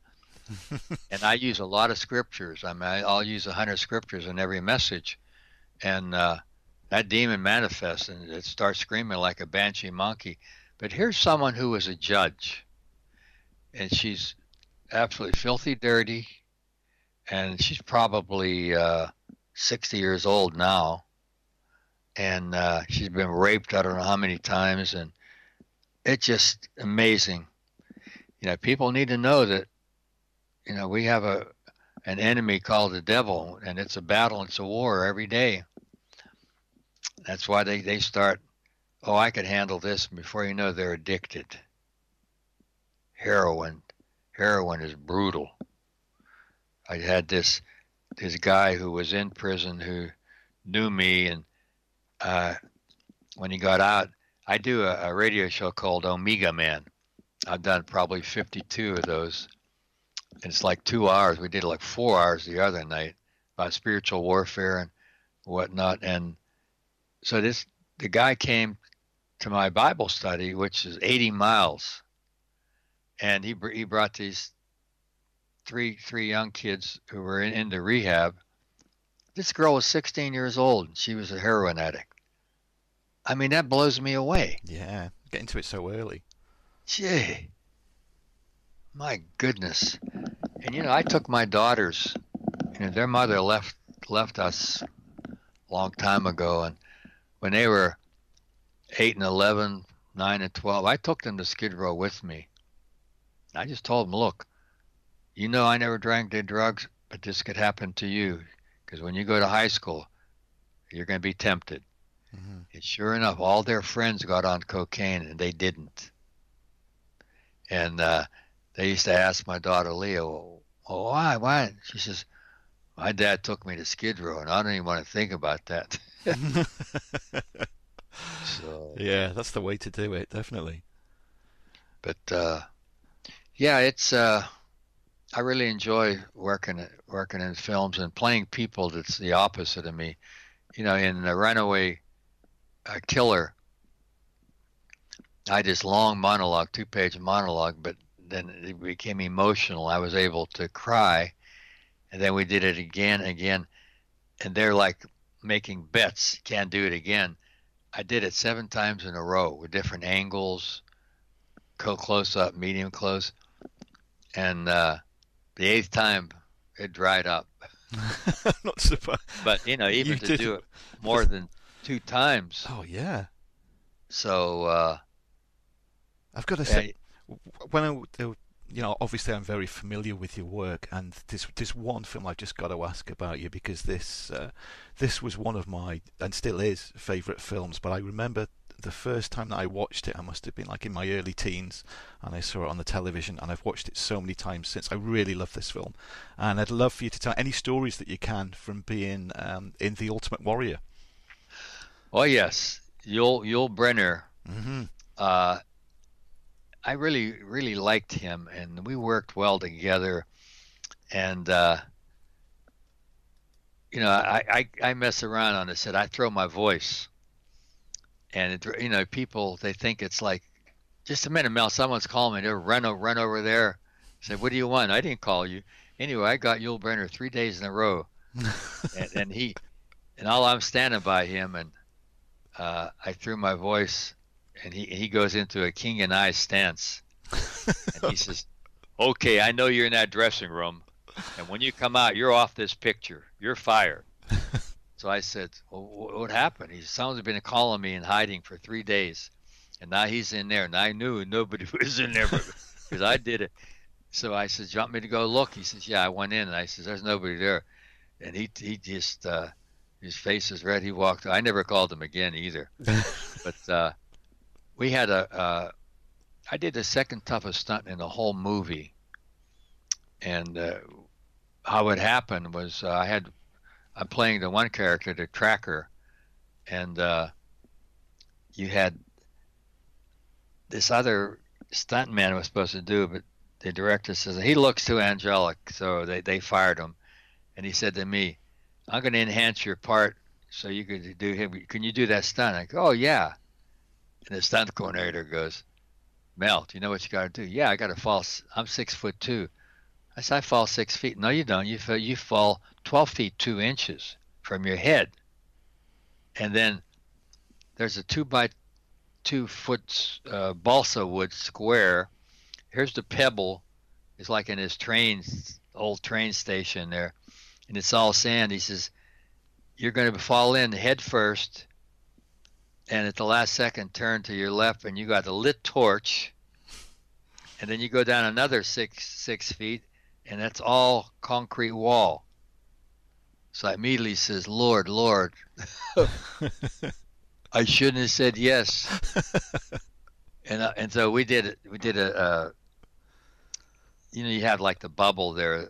Speaker 2: and I use a lot of scriptures. I mean, I'll use a hundred scriptures in every message, and uh, that demon manifests and it starts screaming like a banshee monkey. But here's someone who is a judge, and she's absolutely filthy dirty, and she's probably uh, 60 years old now, and uh, she's been raped I don't know how many times, and it's just amazing. You know, people need to know that you know, we have a an enemy called the devil, and it's a battle, it's a war every day. That's why they, they start, oh, I could handle this. And before you know, they're addicted. Heroin, heroin is brutal. I had this this guy who was in prison who knew me, and uh, when he got out, I do a, a radio show called Omega Man. I've done probably 52 of those. And it's like two hours. We did like four hours the other night about spiritual warfare and whatnot. And so this the guy came to my Bible study, which is 80 miles, and he he brought these three three young kids who were in, into rehab. This girl was 16 years old. And she was a heroin addict. I mean, that blows me away.
Speaker 1: Yeah, get into it so early.
Speaker 2: Gee, my goodness. And you know, I took my daughters. You know, their mother left left us a long time ago, and when they were eight and 11, 9 and 12, I took them to Skid Row with me. I just told them, look, you know I never drank, did drugs, but this could happen to you. Because when you go to high school, you're going to be tempted. Mm-hmm. And sure enough, all their friends got on cocaine and they didn't. And uh, they used to ask my daughter Leah, well, why? Why? She says, my dad took me to Skid Row, and I don't even want to think about that.
Speaker 1: so yeah, that's the way to do it, definitely.
Speaker 2: But uh, yeah, it's uh, I really enjoy working working in films and playing people that's the opposite of me. You know, in the Runaway uh, Killer, I had this long monologue, two page monologue, but then it became emotional. I was able to cry, and then we did it again again, and they're like making bets. Can't do it again. I did it seven times in a row with different angles, co close up, medium close, and uh, the eighth time it dried up.
Speaker 1: Not surprised.
Speaker 2: But you know, even you to did. do it more than two times.
Speaker 1: Oh yeah.
Speaker 2: So uh,
Speaker 1: I've got to say, when I, you know, obviously I'm very familiar with your work, and this this one film I've just got to ask about you because this uh, this was one of my and still is favourite films. But I remember the first time that I watched it, I must have been like in my early teens, and I saw it on the television, and I've watched it so many times since. I really love this film, and I'd love for you to tell any stories that you can from being um, in The Ultimate Warrior.
Speaker 2: Oh yes, Yul Yul Brynner. Mm-hmm. Uh, I really really liked him, and we worked well together, and. Uh, you know, I, I, I mess around on the set. I throw my voice and it, you know people they think it's like just a minute mel someone's calling me they run, run over there. Say what do you want? I didn't call you. Anyway i got yul brynner three days in a row. And, and, he and all i'm standing by him and uh, i threw my voice and he, he goes into a king and i stance. And he says okay i know you're in that dressing room. And when you come out you're off this picture. You're fired so I said, well, what happened? He someone's been calling me and hiding for three days, and now he's in there. And I knew nobody was in there because I did it. So I said, you want me to go look? He says, yeah. I went in and I said, there's nobody there. And he he just uh, his face is red. He walked. I never called him again either. but uh, we had a. Uh, I did the second toughest stunt in the whole movie, and uh, how it happened was uh, I had I'm playing the one character, the tracker, and uh, you had this other stuntman was supposed to do, but the director says he looks too angelic, so they, they fired him. And he said to me, "I'm going to enhance your part so you can do him. Can you do that stunt?" I go, "Oh yeah." And the stunt coordinator goes, "Mel, do you know what you got to do?" "Yeah, I got to fall. I'm six foot two. I said, I fall six feet. No, you don't. You, you fall 12 feet 2 inches from your head. And then there's a 2 by 2 foot uh, balsa wood square. Here's the pebble. It's like in his train, old train station there. And it's all sand. He says, You're going to fall in head first. And at the last second, turn to your left, and you got a lit torch. And then you go down another six six feet, and that's all concrete wall. So I immediately says, Lord, Lord, I shouldn't have said yes. and uh, and so we did it we did a, you know, you have like the bubble there,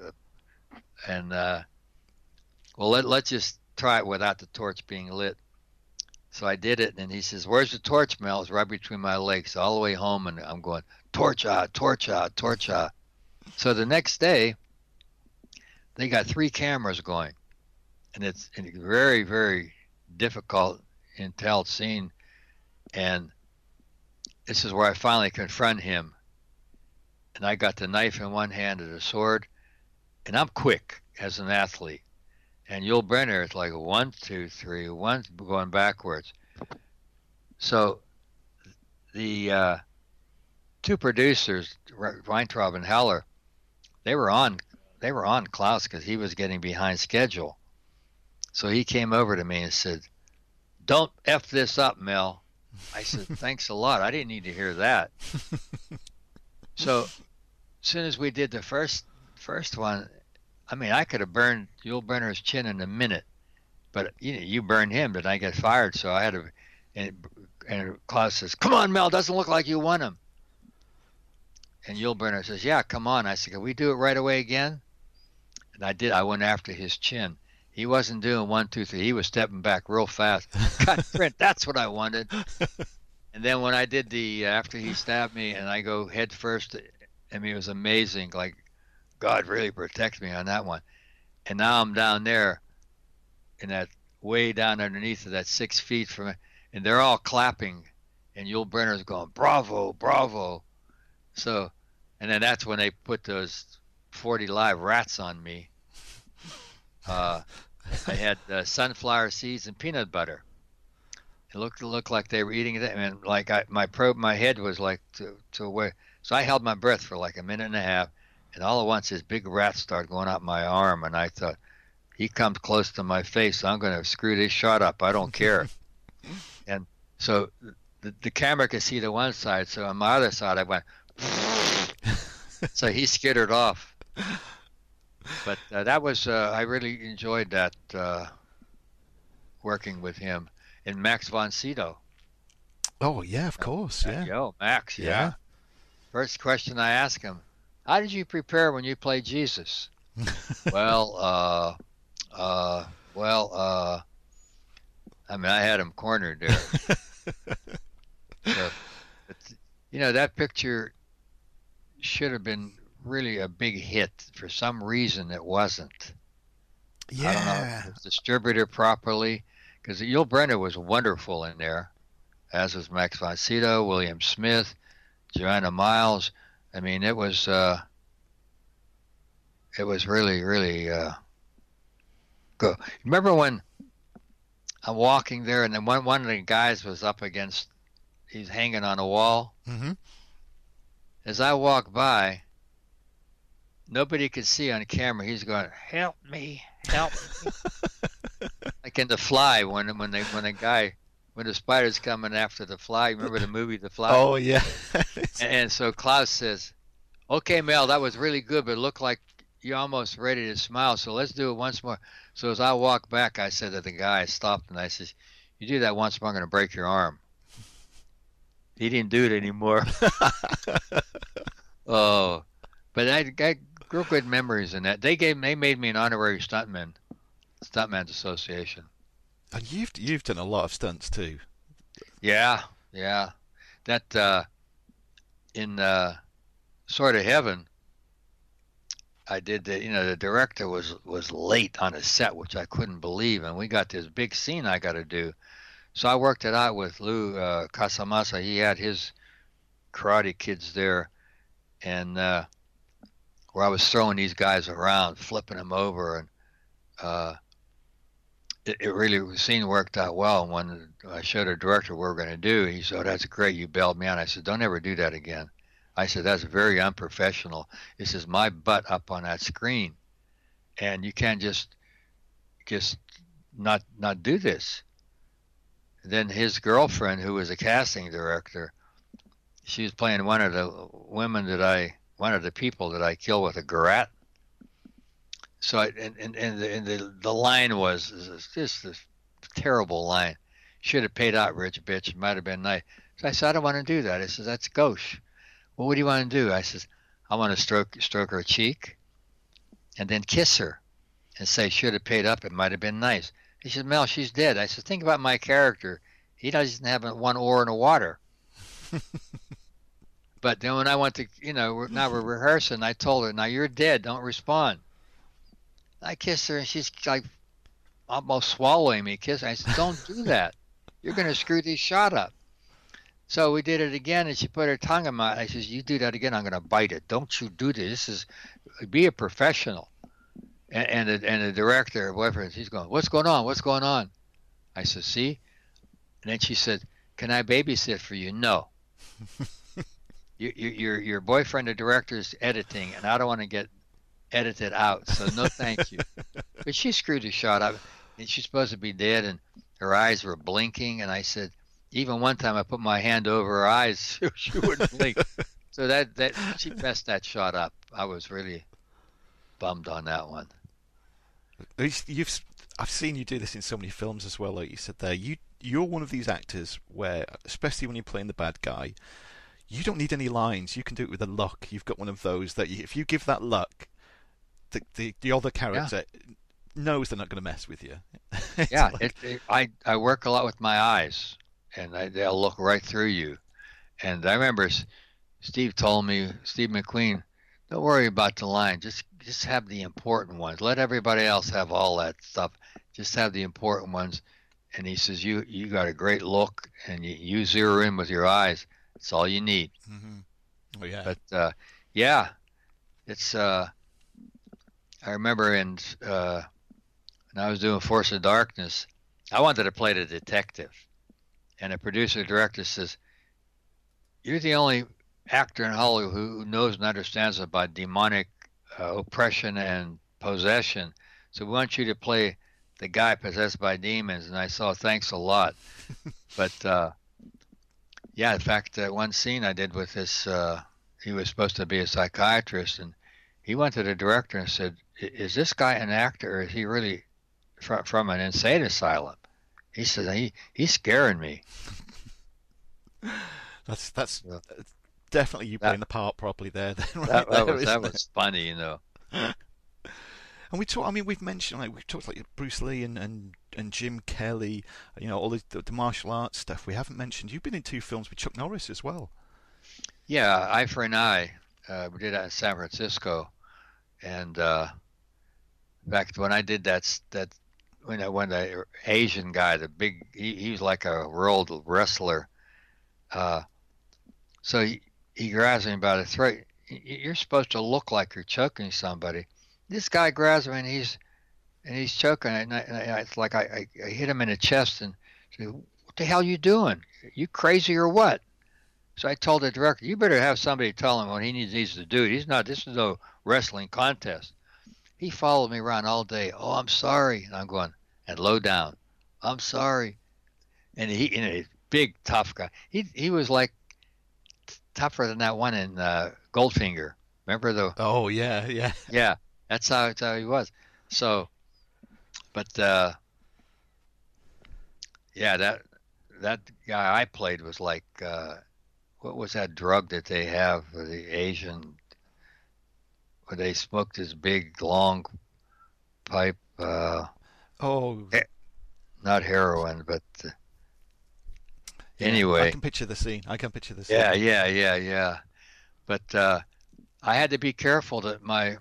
Speaker 2: and uh, well, let let's just try it without the torch being lit. So I did it, and he says, "Where's the torch, Mel?" It's right between my legs, all the way home, and I'm going torch out, torch out, torch out. So the next day, they got three cameras going, and it's a very, very difficult, intel scene. And this is where I finally confront him. And I got the knife in one hand and a sword, and I'm quick as an athlete. And Yul Brynner is like one, two, three, one, going backwards. So the uh, two producers, Weintraub and Heller, they were on they were on Clouse because he was getting behind schedule. So he came over to me and said, "Don't f this up, Mel." I said, "Thanks a lot. I didn't need to hear that." so, as soon as we did the first first one, I mean, I could have burned Yul Brynner's chin in a minute, but you know, you burned him, but I get fired, so I had to. And, and Clouse says, "Come on, Mel. Doesn't look like you won him." And Yul Brynner says, "Yeah, come on." I said, "Can we do it right away again?" And I did. I went after his chin. He wasn't doing one, two, three. He was stepping back real fast. Cut print. That's what I wanted. And then when I did the uh, after he stabbed me, and I go head first. I mean, it was amazing. Like God really protected me on that one. And now I'm down there, in that way down underneath of that six feet from it, and they're all clapping, and Yul Brynner's going, "Bravo, bravo!" So, and then that's when they put those 40 live rats on me. Uh, I had uh, sunflower seeds and peanut butter. It looked looked like they were eating it, and like I, my probe, my head was like to to away. So I held my breath for like a minute and a half, and all at once this big rat started going up my arm, and I thought, he comes close to my face, I'm going to screw this shot up. I don't care. and so the, the camera could see the one side, so on my other side I went. so he skittered off but uh, that was uh, I really enjoyed that uh, working with him and Max von Sydow.
Speaker 1: Oh yeah, of course, yeah.
Speaker 2: Yo, Max, yeah. yeah. First question I asked him: How did you prepare when you played Jesus? well, uh, uh, well, uh, I mean, I had him cornered there. so, you know, that picture should have been really a big hit. For some reason, it wasn't.
Speaker 1: Yeah. I don't know
Speaker 2: distributed properly because Yul Brynner was wonderful in there, as was Max von Sydow, William Smith, Joanna Miles. I mean, it was uh, it was really really uh, good. Remember when I'm walking there, and then one one of the guys was up against, he's hanging on a wall.
Speaker 1: Mm-hmm.
Speaker 2: As I walk by, nobody could see on camera. He's going, "Help me, help me!" like in The Fly, when when they when a guy when the spider's coming after the fly. Remember the movie The Fly?
Speaker 1: Oh yeah.
Speaker 2: and, and so Clouse says, "Okay, Mel, that was really good, but it looked like you're almost ready to smile. So let's do it once more." So as I walk back, I said to the guy, I stopped and I says, "You do that once more, I'm going to break your arm." He didn't do it anymore. oh, but I, I real good memories in that. They gave they made me an honorary stuntman, Stuntman's Association.
Speaker 1: And you've you've done a lot of stunts too.
Speaker 2: Yeah, yeah. That uh, in uh, Sword of Heaven, I did the you know the director was was late on a set, which I couldn't believe, and we got this big scene I got to do. So I worked it out with Lou uh, Casamassa. He had his karate kids there, and uh, where I was throwing these guys around, flipping them over, and uh, it, it, really the scene worked out well. And when I showed the director what we are going to do, he said, oh, "That's great, you bailed me out." I said, "Don't ever do that again." I said, "That's very unprofessional. This is my butt up on that screen, and you can't just just not not do this." Then his girlfriend, who was a casting director, she was playing one of the women that I one of the people that I killed with a garrote. So I, and and and the, and the the line was just this terrible line. Should have paid out, rich bitch. Might have been nice. So I said, I don't want to do that. I said, that's gauche. Well, what do you want to do? I says, I want to stroke stroke her cheek, and then kiss her, and say should have paid up. It might have been nice. He said, Mel, she's dead. I said, think about my character. He doesn't have one oar in the water. but then when I went to, you know, now we're rehearsing, I told her, now you're dead. Don't respond. I kissed her, and she's like almost swallowing me. Kiss. I said, don't do that. You're going to screw this shot up. So we did it again, and she put her tongue in my. I says, "You do that again, I'm going to bite it. Don't you do this. This is be a professional." And and the, and the director, whatever, he's going, "What's going on? What's going on?" I said, "See." And then she said, "Can I babysit for you?" No. your your your boyfriend, the director, is editing, and I don't want to get edited out. So no, thank you. but she screwed the shot up, and she's supposed to be dead, and her eyes were blinking, and I said even one time I put my hand over her eyes, she wouldn't blink. so that that she messed that shot up. I was really bummed on that one.
Speaker 1: You've I've seen you do this in so many films as well. Like you said there, you you're one of these actors where, especially when you're playing the bad guy, you don't need any lines. You can do it with a look. You've got one of those that you, if you give that look, the the, the other character yeah. knows they're not going to mess with you.
Speaker 2: yeah, like... it, it, I I work a lot with my eyes and they, they'll look right through you. And I remember Steve told me, Steve McQueen, don't worry about the line. Just just have the important ones. Let everybody else have all that stuff. Just have the important ones. And he says, you you got a great look, and you, you zero in with your eyes. That's all you need.
Speaker 1: Mm-hmm. Oh yeah.
Speaker 2: But uh, yeah, it's. Uh, I remember in uh, when I was doing Force of Darkness, I wanted to play the detective and a producer director says, "You're the only actor in Hollywood who knows and understands about demonic uh, oppression and possession. So we want you to play the guy possessed by demons." And I saw, "Thanks a lot," but uh, yeah, in fact, uh, one scene I did with this, uh, he was supposed to be a psychiatrist, and he went to the director and said, "Is this guy an actor, or is he really from, from an insane asylum?" He says he he's scaring me.
Speaker 1: that's that's yeah. Definitely you playing the part properly there. Then, right
Speaker 2: that,
Speaker 1: that
Speaker 2: there, was that was funny, you know.
Speaker 1: and we talk. I mean, we've mentioned like we've talked like Bruce Lee and and, and Jim Kelly. You know, all the, the, the martial arts stuff. We haven't mentioned. You've been in two films with Chuck Norris as well.
Speaker 2: Yeah, Eye for an Eye. Uh, we did that in San Francisco, and uh, back when I did that that when I when the Asian guy, the big, he, he was like a world wrestler. Uh, so he, he grabs me by the throat. You're supposed to look like you're choking somebody. This guy grabs me and he's and he's choking, and, I, and I, it's like I, I, hit him in the chest and say, "What the hell you doing? You crazy or what?" So I told the director, "You better have somebody tell him what he needs, needs to do. He's not. This is no wrestling contest." He followed me around all day. Oh, I'm sorry. And I'm going, and low down. I'm sorry. And he, you know, big tough guy. He he was like tougher than that one in uh, Goldfinger. Remember the?
Speaker 1: Oh yeah, yeah,
Speaker 2: yeah. That's how that's how he was. So, but uh, yeah, that that guy I played was like, uh, what was that drug that they have for the Asian? Where they smoked this big long pipe. Uh,
Speaker 1: Oh,
Speaker 2: not heroin, but uh, yeah, anyway,
Speaker 1: I can picture the scene. I can picture the scene.
Speaker 2: Yeah, yeah, yeah, yeah. But uh, I had to be careful that my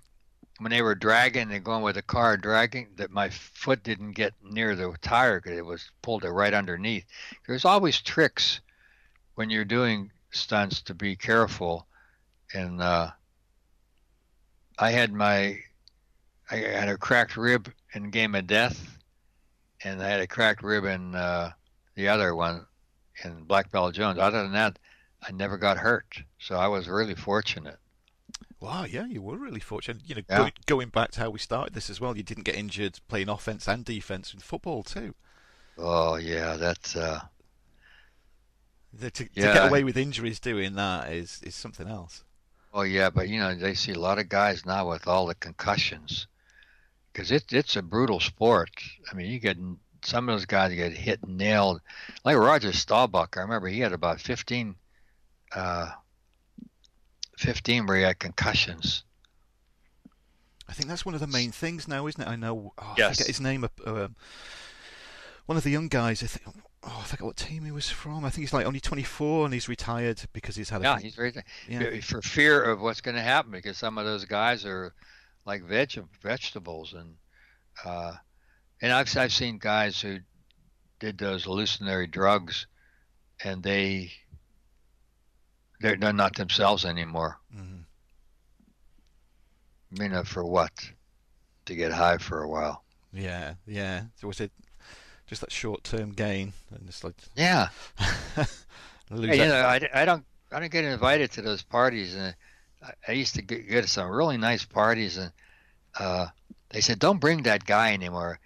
Speaker 2: when they were dragging and going with the car dragging that my foot didn't get near the tire because it was pulled it right underneath. There's always tricks when you're doing stunts to be careful, and uh, I had my I had a cracked rib in Game of Death, and I had a cracked rib in uh, the other one in Black Belt Jones. Other than that, I never got hurt, so I was really fortunate.
Speaker 1: Wow, yeah, you were really fortunate. You know, yeah. going, going back to how we started this as well, you didn't get injured playing offense and defense in football too.
Speaker 2: Oh yeah, that's. Uh,
Speaker 1: the, to, yeah. to get away with injuries doing that is is something else.
Speaker 2: Oh yeah, but you know they see a lot of guys now with all the concussions because it, it's a brutal sport. I mean, you get some of those guys get hit and nailed, like Roger Staubach. I remember he had about 15 uh, 15 where he had concussions.
Speaker 1: I think that's one of the main things now, isn't it? I know. Oh, I
Speaker 2: Yes.
Speaker 1: forget his name. Uh, uh, one of the young guys. I think. Oh, I forget what team he was from. I think he's like only 24 and he's retired because he's had a.
Speaker 2: Yeah, he's very
Speaker 1: yeah.
Speaker 2: for fear of what's going to happen because some of those guys are like veg vegetables and uh, and I've I've seen guys who did those hallucinatory drugs and they they're, they're not themselves anymore.
Speaker 1: Mhm.
Speaker 2: I mean, uh, for what? To get high for a while.
Speaker 1: Yeah, yeah. So was it just that short-term gain and it's like
Speaker 2: Yeah.
Speaker 1: lose
Speaker 2: Hey, you know, I, I don't I don't get invited to those parties, and I, I used to get, go to some really nice parties, and uh, they said, "Don't bring that guy anymore.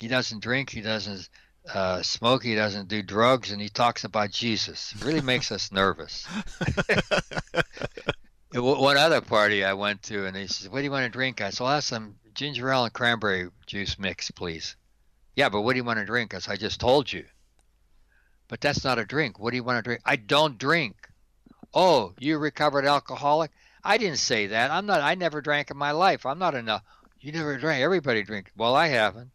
Speaker 2: He doesn't drink, he doesn't uh, smoke, he doesn't do drugs, and he talks about Jesus. It really makes us nervous." One one other party I went to, and he said, "What do you want to drink?" I said, "I'll have some ginger ale and cranberry juice mix, please." Yeah, but what do you want to drink? I said, "I just told you." But that's not a drink. What do you want to drink? I don't drink. Oh, you recovered alcoholic? I didn't say that. I'm not. I never drank in my life. I'm not enough. You never drank. Everybody drink. Well, I haven't.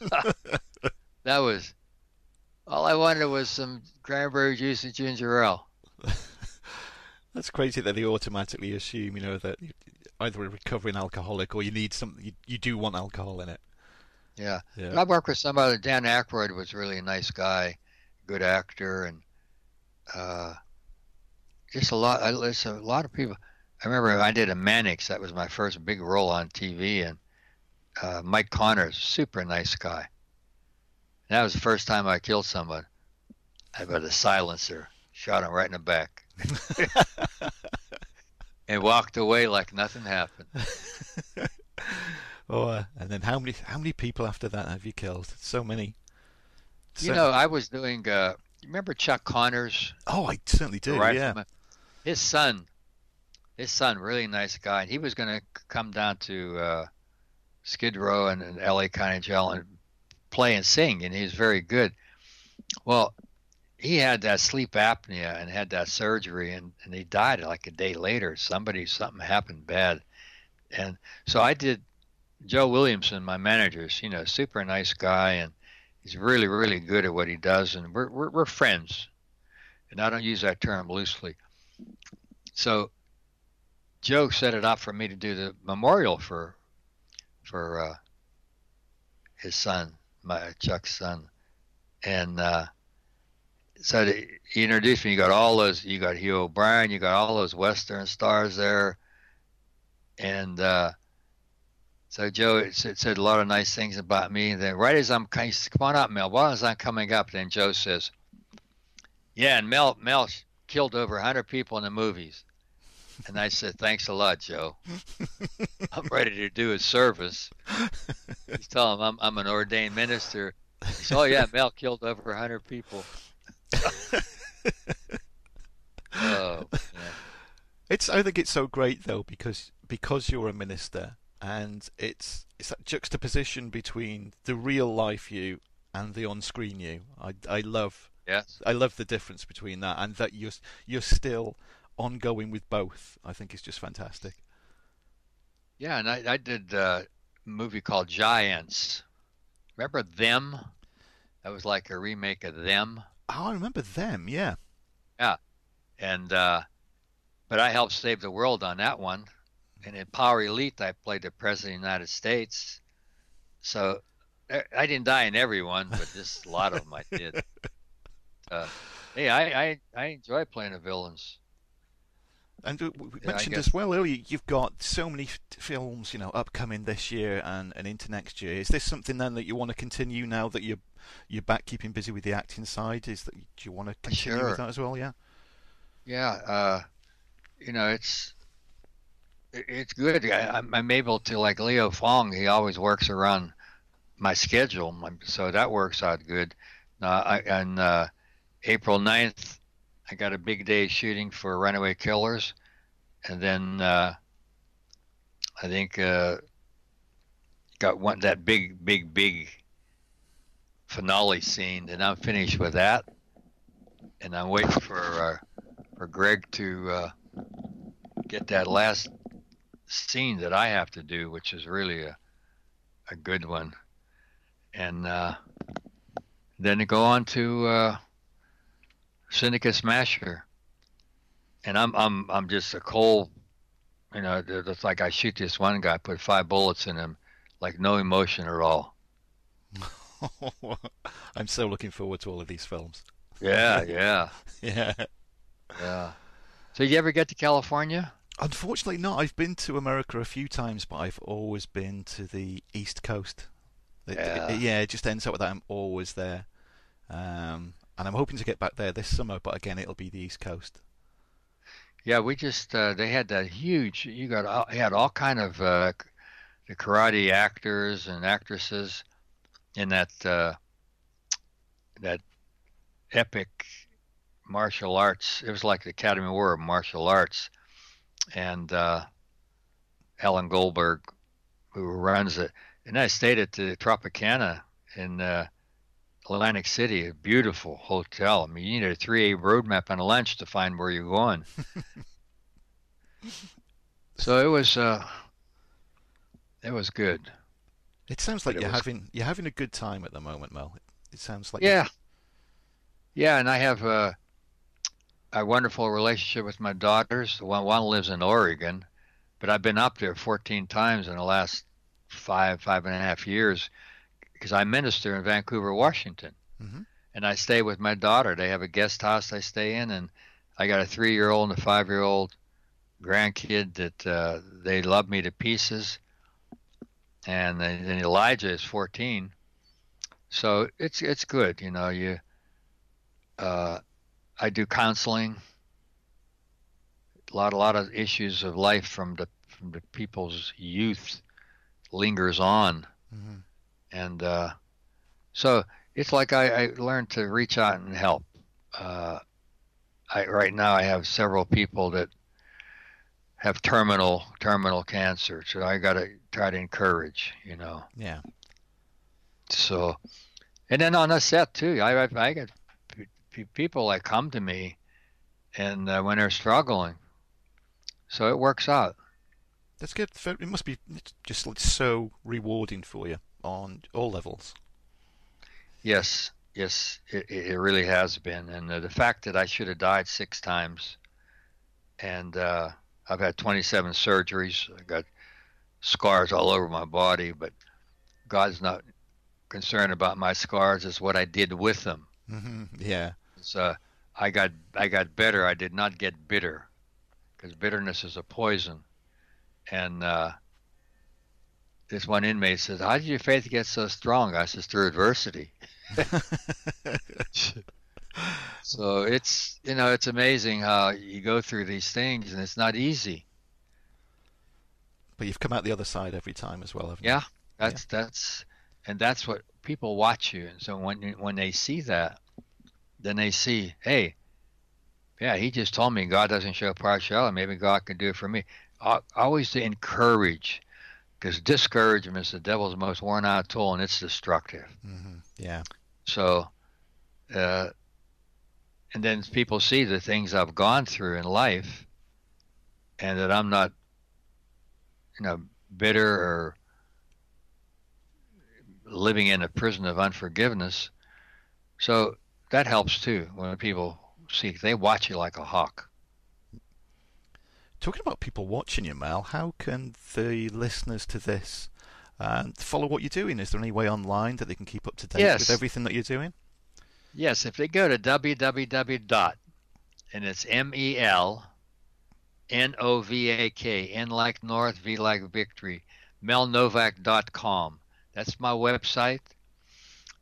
Speaker 2: that was all I wanted was some cranberry juice and ginger ale.
Speaker 1: That's crazy that they automatically assume, you know, that either a recovering alcoholic or you need something. You, you do want alcohol in it.
Speaker 2: Yeah.
Speaker 1: Yeah.
Speaker 2: I worked with somebody. Dan Aykroyd was really a nice guy, good actor, and uh, just a lot. I, a lot of people. I remember I did a Mannix. That was my first big role on TV, and uh, Mike Connors, super nice guy. And that was the first time I killed someone. I got a silencer, shot him right in the back, and walked away like nothing happened.
Speaker 1: oh, uh, and then how many how many people after that have you killed? So many.
Speaker 2: You know, I was doing. Uh, remember Chuck Connors?
Speaker 1: Oh, I certainly do.
Speaker 2: Right
Speaker 1: yeah.
Speaker 2: His son, his son, really nice guy. And he was going to come down to uh, Skid Row and, and L.A. Jail and play and sing, and he was very good. Well, he had that sleep apnea and had that surgery, and, and he died like a day later. Somebody, something happened bad, and so I did. Joe Williamson, my manager, you know super nice guy, and he's really really good at what he does, and we're we're, we're friends and I don't use that term loosely. So Joe set it up for me to do the memorial for for uh, his son, my Chuck's son, and uh, so he introduced me. You got all those. You got Hugh O'Brian. You got all those Western stars there, and uh, so Joe said, said a lot of nice things about me. And then right as I'm, said, come on up, Mel. While as I'm coming up, then Joe says, yeah, and Mel Mel killed over 100 people in the movies. And I said, thanks a lot, Joe. I'm ready to do his service. He's telling him I'm, I'm an ordained minister. He said, oh, yeah, Mel killed over 100 people. Oh.
Speaker 1: It's I think it's so great though because because you're a minister and it's it's that juxtaposition between the real life you and the on-screen you. I I love
Speaker 2: yes.
Speaker 1: I love the difference between that and that you're you're still ongoing with both. I think is just fantastic.
Speaker 2: Yeah, and I, I did a movie called Giants. Remember Them? That was like a remake of Them.
Speaker 1: Oh, I remember them. Yeah.
Speaker 2: Yeah, and uh, but I helped save the world on that one. And in Power Elite, I played the President of the United States. So I I didn't die in every one, but just a lot of them I did. Uh, hey, I, I I enjoy playing the villains.
Speaker 1: And uh, we we
Speaker 2: Yeah,
Speaker 1: mentioned as well earlier, you've got so many f- films, you know, upcoming this year and, and into next year. Is this something then that you want to continue now that you're you're back keeping busy with the acting side? Is that do you want to continue
Speaker 2: Sure.
Speaker 1: with that as well? Yeah.
Speaker 2: Yeah, uh, you know it's it's good. I, I'm- I'm able to like Leo Fong. He always works around my schedule, so that works out good. Uh, I, on uh, April 9th, I got a big day shooting for Runaway Killers, and then uh, I think uh, got one that big, big, big finale scene, and I'm finished with that. And I'm waiting for uh, for Greg to uh, get that last scene that I have to do, which is really a a good one, and uh, then to go on to Syndicate Smasher, and I'm I'm I'm just a cold, you know, it's like I shoot this one guy, put five bullets in him, like no emotion at all.
Speaker 1: I'm so looking forward to all of these films.
Speaker 2: Yeah, yeah,
Speaker 1: yeah,
Speaker 2: yeah. So you ever get to California?
Speaker 1: Unfortunately, not. I've been to America a few times, but I've always been to the East Coast. It,
Speaker 2: Yeah.
Speaker 1: it, yeah, it just ends up with that I'm always there. Um, and I'm hoping to get back there this summer, but again, it'll be the East Coast.
Speaker 2: Yeah, we just uh, they had that huge. You got all, had all kind of uh, the karate actors and actresses in that uh, that epic martial arts. It was like the Academy Award of Martial Arts, and uh, Alan Goldberg, who runs it, and I stayed at the Tropicana in uh, Atlantic City, a beautiful hotel. I mean, you need a 3A road map and a lunch to find where you're going. so it was, uh, it was good.
Speaker 1: It sounds like
Speaker 2: But
Speaker 1: you're
Speaker 2: was-
Speaker 1: having you're having a good time at the moment, Mel. It, it sounds like
Speaker 2: Yeah, yeah, and I have a, a wonderful relationship with my daughters. One one lives in Oregon, but I've been up there 14 times in the last five five and a half years because I minister in Vancouver, Washington.
Speaker 1: Mhm.
Speaker 2: and I stay with my daughter. They have a guest house I stay in, and I got a three-year-old and a five-year-old grandkid that uh, they love me to pieces. And, then- Elijah is 14, so it's it's good. You know, you. Uh, I do counseling. A lot, a lot of issues of life from the from the people's youth lingers on
Speaker 1: Mhm.
Speaker 2: And uh, so it's like I, I learned to reach out and help. Uh, I right now I have several people that have terminal terminal cancer, so I got to try to encourage, you know.
Speaker 1: yeah.
Speaker 2: So, and then on the set too, I I, I get p- p- people that come to me, and uh, when they're struggling, so it works out.
Speaker 1: That's good. It must be just so rewarding for you on all levels.
Speaker 2: Yes, yes, it, it really has been, and uh, the fact that I should have died six times, and uh, I've had 27 surgeries. I got scars all over my body, but God's not concerned about my scars. It's what I did with them.
Speaker 1: hmm Yeah.
Speaker 2: It's, uh, I got I got better. I did not get bitter, because bitterness is a poison. And uh, this one inmate says, "How did your faith get so strong?" I says, "Through adversity." So it's you know it's amazing how you go through these things and it's not easy.
Speaker 1: but you've come out the other side every time as well, haven't you?
Speaker 2: Yeah, that's that's and that's what people watch you. And so when when they see that, then they see, hey, yeah, he just told me God doesn't show partiality. Maybe God can do it for me. I, always to encourage, because discouragement is the devil's most worn out tool, and it's destructive.
Speaker 1: hmm Yeah.
Speaker 2: So, uh, and then people see the things I've gone through in life, and that I'm not, you know, bitter or living in a prison of unforgiveness. So that helps too when people see they watch you like a hawk.
Speaker 1: Talking about people watching you, Mel, how can the listeners to this uh, follow what you're doing? Is there any way online that they can keep up to date
Speaker 2: Yes.
Speaker 1: with everything that you're doing?
Speaker 2: Yes, if they go to www dot and it's M E L N O V A K N like North V like Victory melnovak.com. That's my website,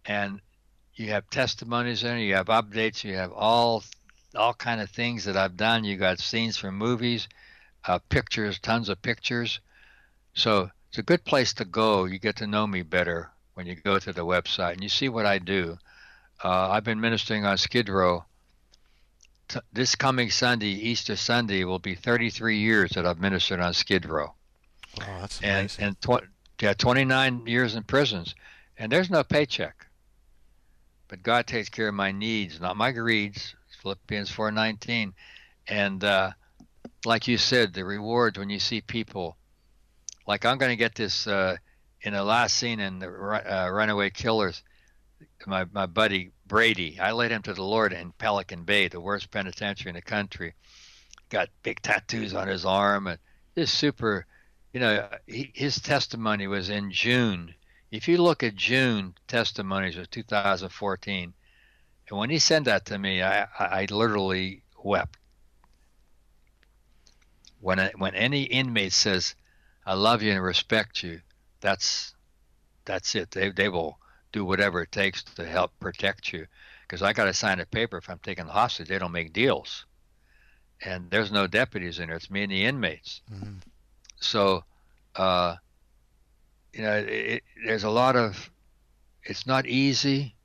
Speaker 2: and you have testimonies in it. You have updates. You have all all kind of things that I've done. You got scenes from movies, uh, pictures, tons of pictures. So it's a good place to go. You get to know me better when you go to the website and you see what I do. Uh, I've been ministering on Skid Row. T- this coming Sunday, Easter Sunday, will be 33 years that I've ministered on Skid Row,
Speaker 1: Oh, that's
Speaker 2: and
Speaker 1: amazing.
Speaker 2: and tw- yeah, 29 years in prisons, and there's no paycheck. But God takes care of my needs, not my greeds. Philippians 4:19, and uh, like you said, the rewards when you see people. Like I'm going to get this uh, in the last scene in the uh, Runaway Killers. My my buddy Brady, I led him to the Lord in Pelican Bay, the worst penitentiary in the country. Got big tattoos on his arm and this super. You know, he, his testimony was in June. If you look at June testimonies of 2014, and when he sent that to me, I, I literally wept. When, a, when any inmate says, I love you and respect you, that's, that's it. They, they will do whatever it takes to help protect you. Because I got to sign a paper if I'm taking the hostage. They don't make deals. And there's no deputies in there. It's me and the inmates. Mm-hmm. So, uh, you know, it, it, there's a lot of, it's not easy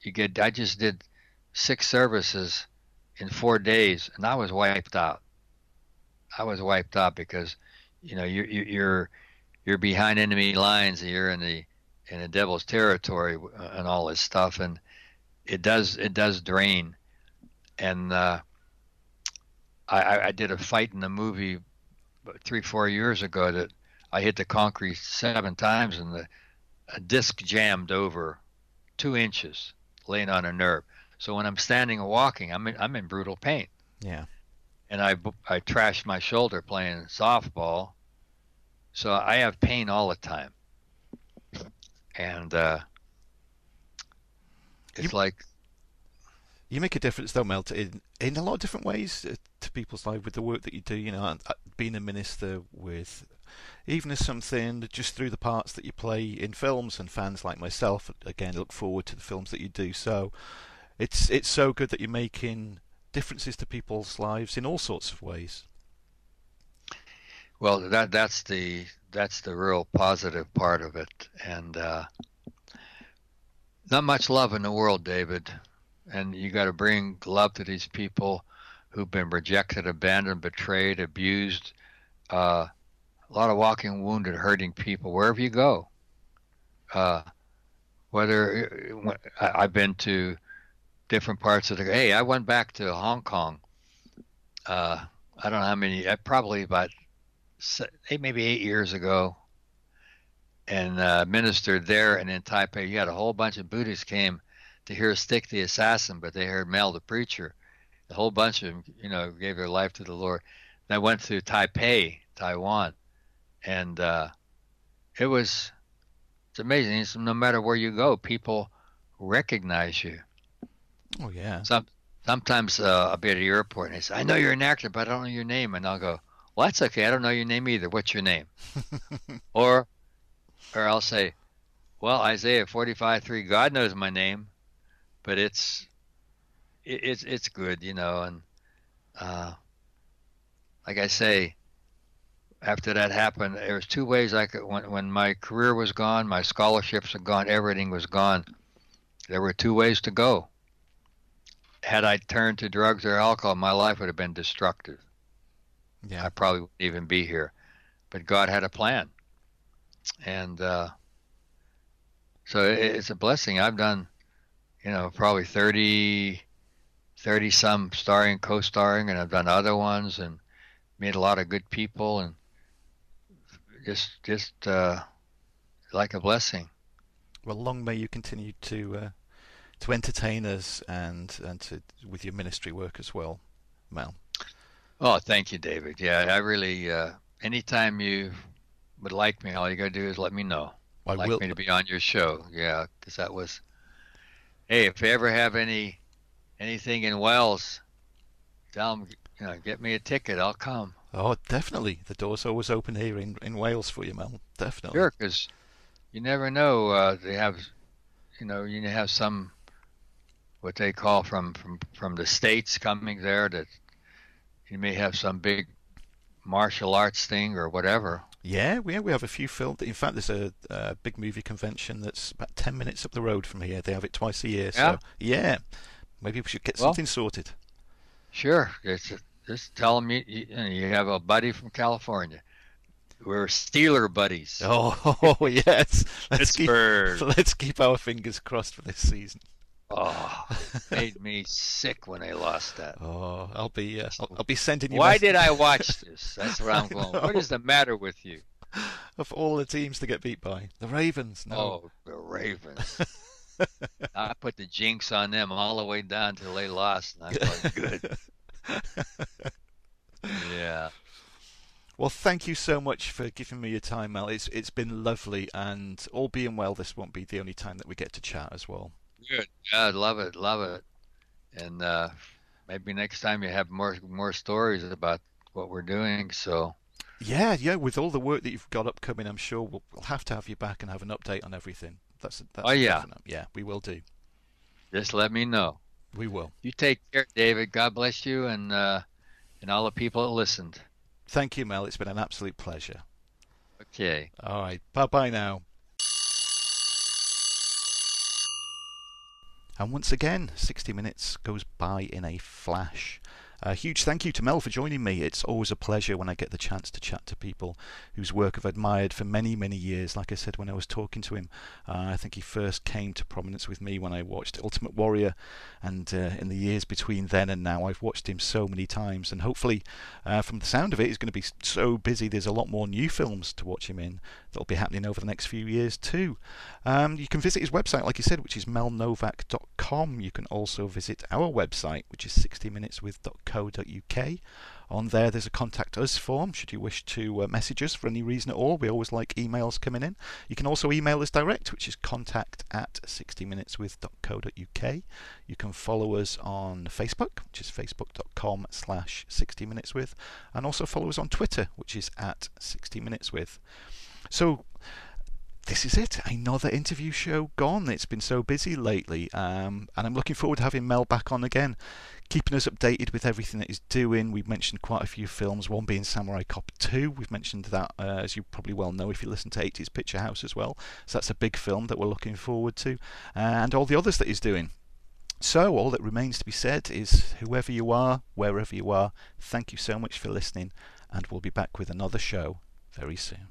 Speaker 2: you get I just did six services in four days, and I was wiped out. I was wiped out because you know you're you're you're behind enemy lines, and you're in the in the devil's territory uh, and all this stuff, and it does it does drain. And uh, I, I did a fight in the movie three four years ago that I hit the concrete seven times, and the disc jammed over two inches laying on a nerve. So when I'm standing and walking, I'm in, I'm in brutal pain.
Speaker 1: Yeah.
Speaker 2: And I I trashed my shoulder playing softball, so I have pain all the time. And uh, it's
Speaker 1: you,
Speaker 2: like
Speaker 1: you make a difference, though, Mel, in in a lot of different ways uh, to people's lives with the work that you do. You know, being a minister with even as something just through the parts that you play in films and fans like myself again look forward to the films that you do so it's it's so good that you're making differences to people's lives in all sorts of ways.
Speaker 2: Well that that's the that's the real positive part of it. And uh, not much love in the world david. And you got to bring love to these people who've been rejected abandoned betrayed abused uh, a lot of walking wounded, hurting people wherever you go. Uh, whether uh, I've been to different parts of the hey, I went back to Hong Kong. Uh, I don't know how many, uh, probably about eight, maybe eight years ago, and uh, ministered there. And in Taipei, you had a whole bunch of Buddhists came to hear Stick the Assassin, but they heard Mel the Preacher. A whole bunch of them, you know, gave their life to the Lord. And I went to Taipei, Taiwan, and uh, it was it's amazing. It's, no matter where you go, people recognize you.
Speaker 1: Oh yeah.
Speaker 2: Some sometimes uh, I'll be at the airport and they say, "I know you're an actor, but I don't know your name," and I'll go, "Well, that's okay. I don't know your name either. What's your name?" or or I'll say, "Well, Isaiah 45:3. God knows my name, but it's it, it's it's good, you know." And uh, like I say, after that happened, there was two ways I could. When, when my career was gone, my scholarships were gone, everything was gone. There were two ways to go. Had I turned to drugs or alcohol, my life would have been destructive.
Speaker 1: Yeah,
Speaker 2: I probably wouldn't even be here. But God had a plan, and uh, so it, it's a blessing. I've done, you know, probably 30, 30 some starring, co-starring, and I've done other ones and met a lot of good people and just just uh, like a blessing.
Speaker 1: Well, long may you continue to uh, to entertain us and and to with your ministry work as well, Mel.
Speaker 2: Oh, thank you, David. Yeah, I really. Uh, anytime you would like me, all you gotta do is let me know. I like will. me to be on your show. Yeah, because that was. Hey, if you ever have any anything in Wales, tell them you know get me a ticket. I'll come.
Speaker 1: Oh, definitely. The door's always open here in, in Wales for you, Mel. Definitely.
Speaker 2: Sure, because you never know. Uh, they have, you know, you have some what they call from from from the states coming there that you may have some big martial arts thing or whatever.
Speaker 1: Yeah, we we have a few filmed. In fact, there's a, a, big movie convention that's about ten minutes up the road from here. They have it twice a year. Yeah. So yeah, maybe we should get well, something sorted.
Speaker 2: Sure, it's just tell them you, you, you have a buddy from California. We're Steeler buddies.
Speaker 1: Oh, yes.
Speaker 2: Let's Pittsburgh.
Speaker 1: Keep, let's keep our fingers crossed for this season.
Speaker 2: Oh, made me sick when they lost that.
Speaker 1: Oh, I'll be uh, I'll, I'll, be sending you.
Speaker 2: Why did I watch this? That's where I'm going. What is the matter with you?
Speaker 1: Of all the teams to get beat by, the Ravens. No.
Speaker 2: Oh, the Ravens. I put the jinx on them all the way down till they lost, and I thought, good. yeah.
Speaker 1: Well, thank you so much for giving me your time, Mel. It's it's been lovely, and all being well, this won't be the only time that we get to chat as well.
Speaker 2: Good. Yeah, love it, love it, and uh, maybe next time you have more more stories about what we're doing. So.
Speaker 1: Yeah, yeah. With all the work that you've got upcoming, I'm sure we'll, we'll have to have you back and have an update on everything. That's, that's
Speaker 2: oh yeah,
Speaker 1: definite. yeah. We will do.
Speaker 2: Just let me know.
Speaker 1: We will.
Speaker 2: You take care, David. God bless you, and uh, and all the people that listened.
Speaker 1: Thank you, Mel. It's been an absolute pleasure.
Speaker 2: Okay.
Speaker 1: All right. Bye bye now. And once again, 60 minutes goes by in a flash. A huge thank you to Mel for joining me. It's always a pleasure when I get the chance to chat to people whose work I've admired for many, many years. Like I said when I was talking to him, uh, I think he first came to prominence with me when I watched Ultimate Warrior, and uh, in the years between then and now, I've watched him so many times. And hopefully, uh, from the sound of it, he's going to be so busy. There's a lot more new films to watch him in that'll be happening over the next few years too. Um, you can visit his website, like you said, which is melnovak.com. You can also visit our website, which is 60minuteswith.co.uk. On there, there's a contact us form should you wish to uh, message us for any reason at all. We always like emails coming in. You can also email us direct, which is contact at 60minuteswith.co.uk. You can follow us on Facebook, which is facebook.com slash 60minuteswith, and also follow us on Twitter, which is at 60minuteswith. So this is it. Another interview show gone. It's been so busy lately, um, and I'm looking forward to having Mel back on again, keeping us updated with everything that he's doing. We've mentioned quite a few films, one being Samurai Cop 2. We've mentioned that, uh, as you probably well know, if you listen to 80s Picture House as well. So that's a big film that we're looking forward to, and all the others that he's doing. So, all that remains to be said is whoever you are, wherever you are, thank you so much for listening, and we'll be back with another show very soon.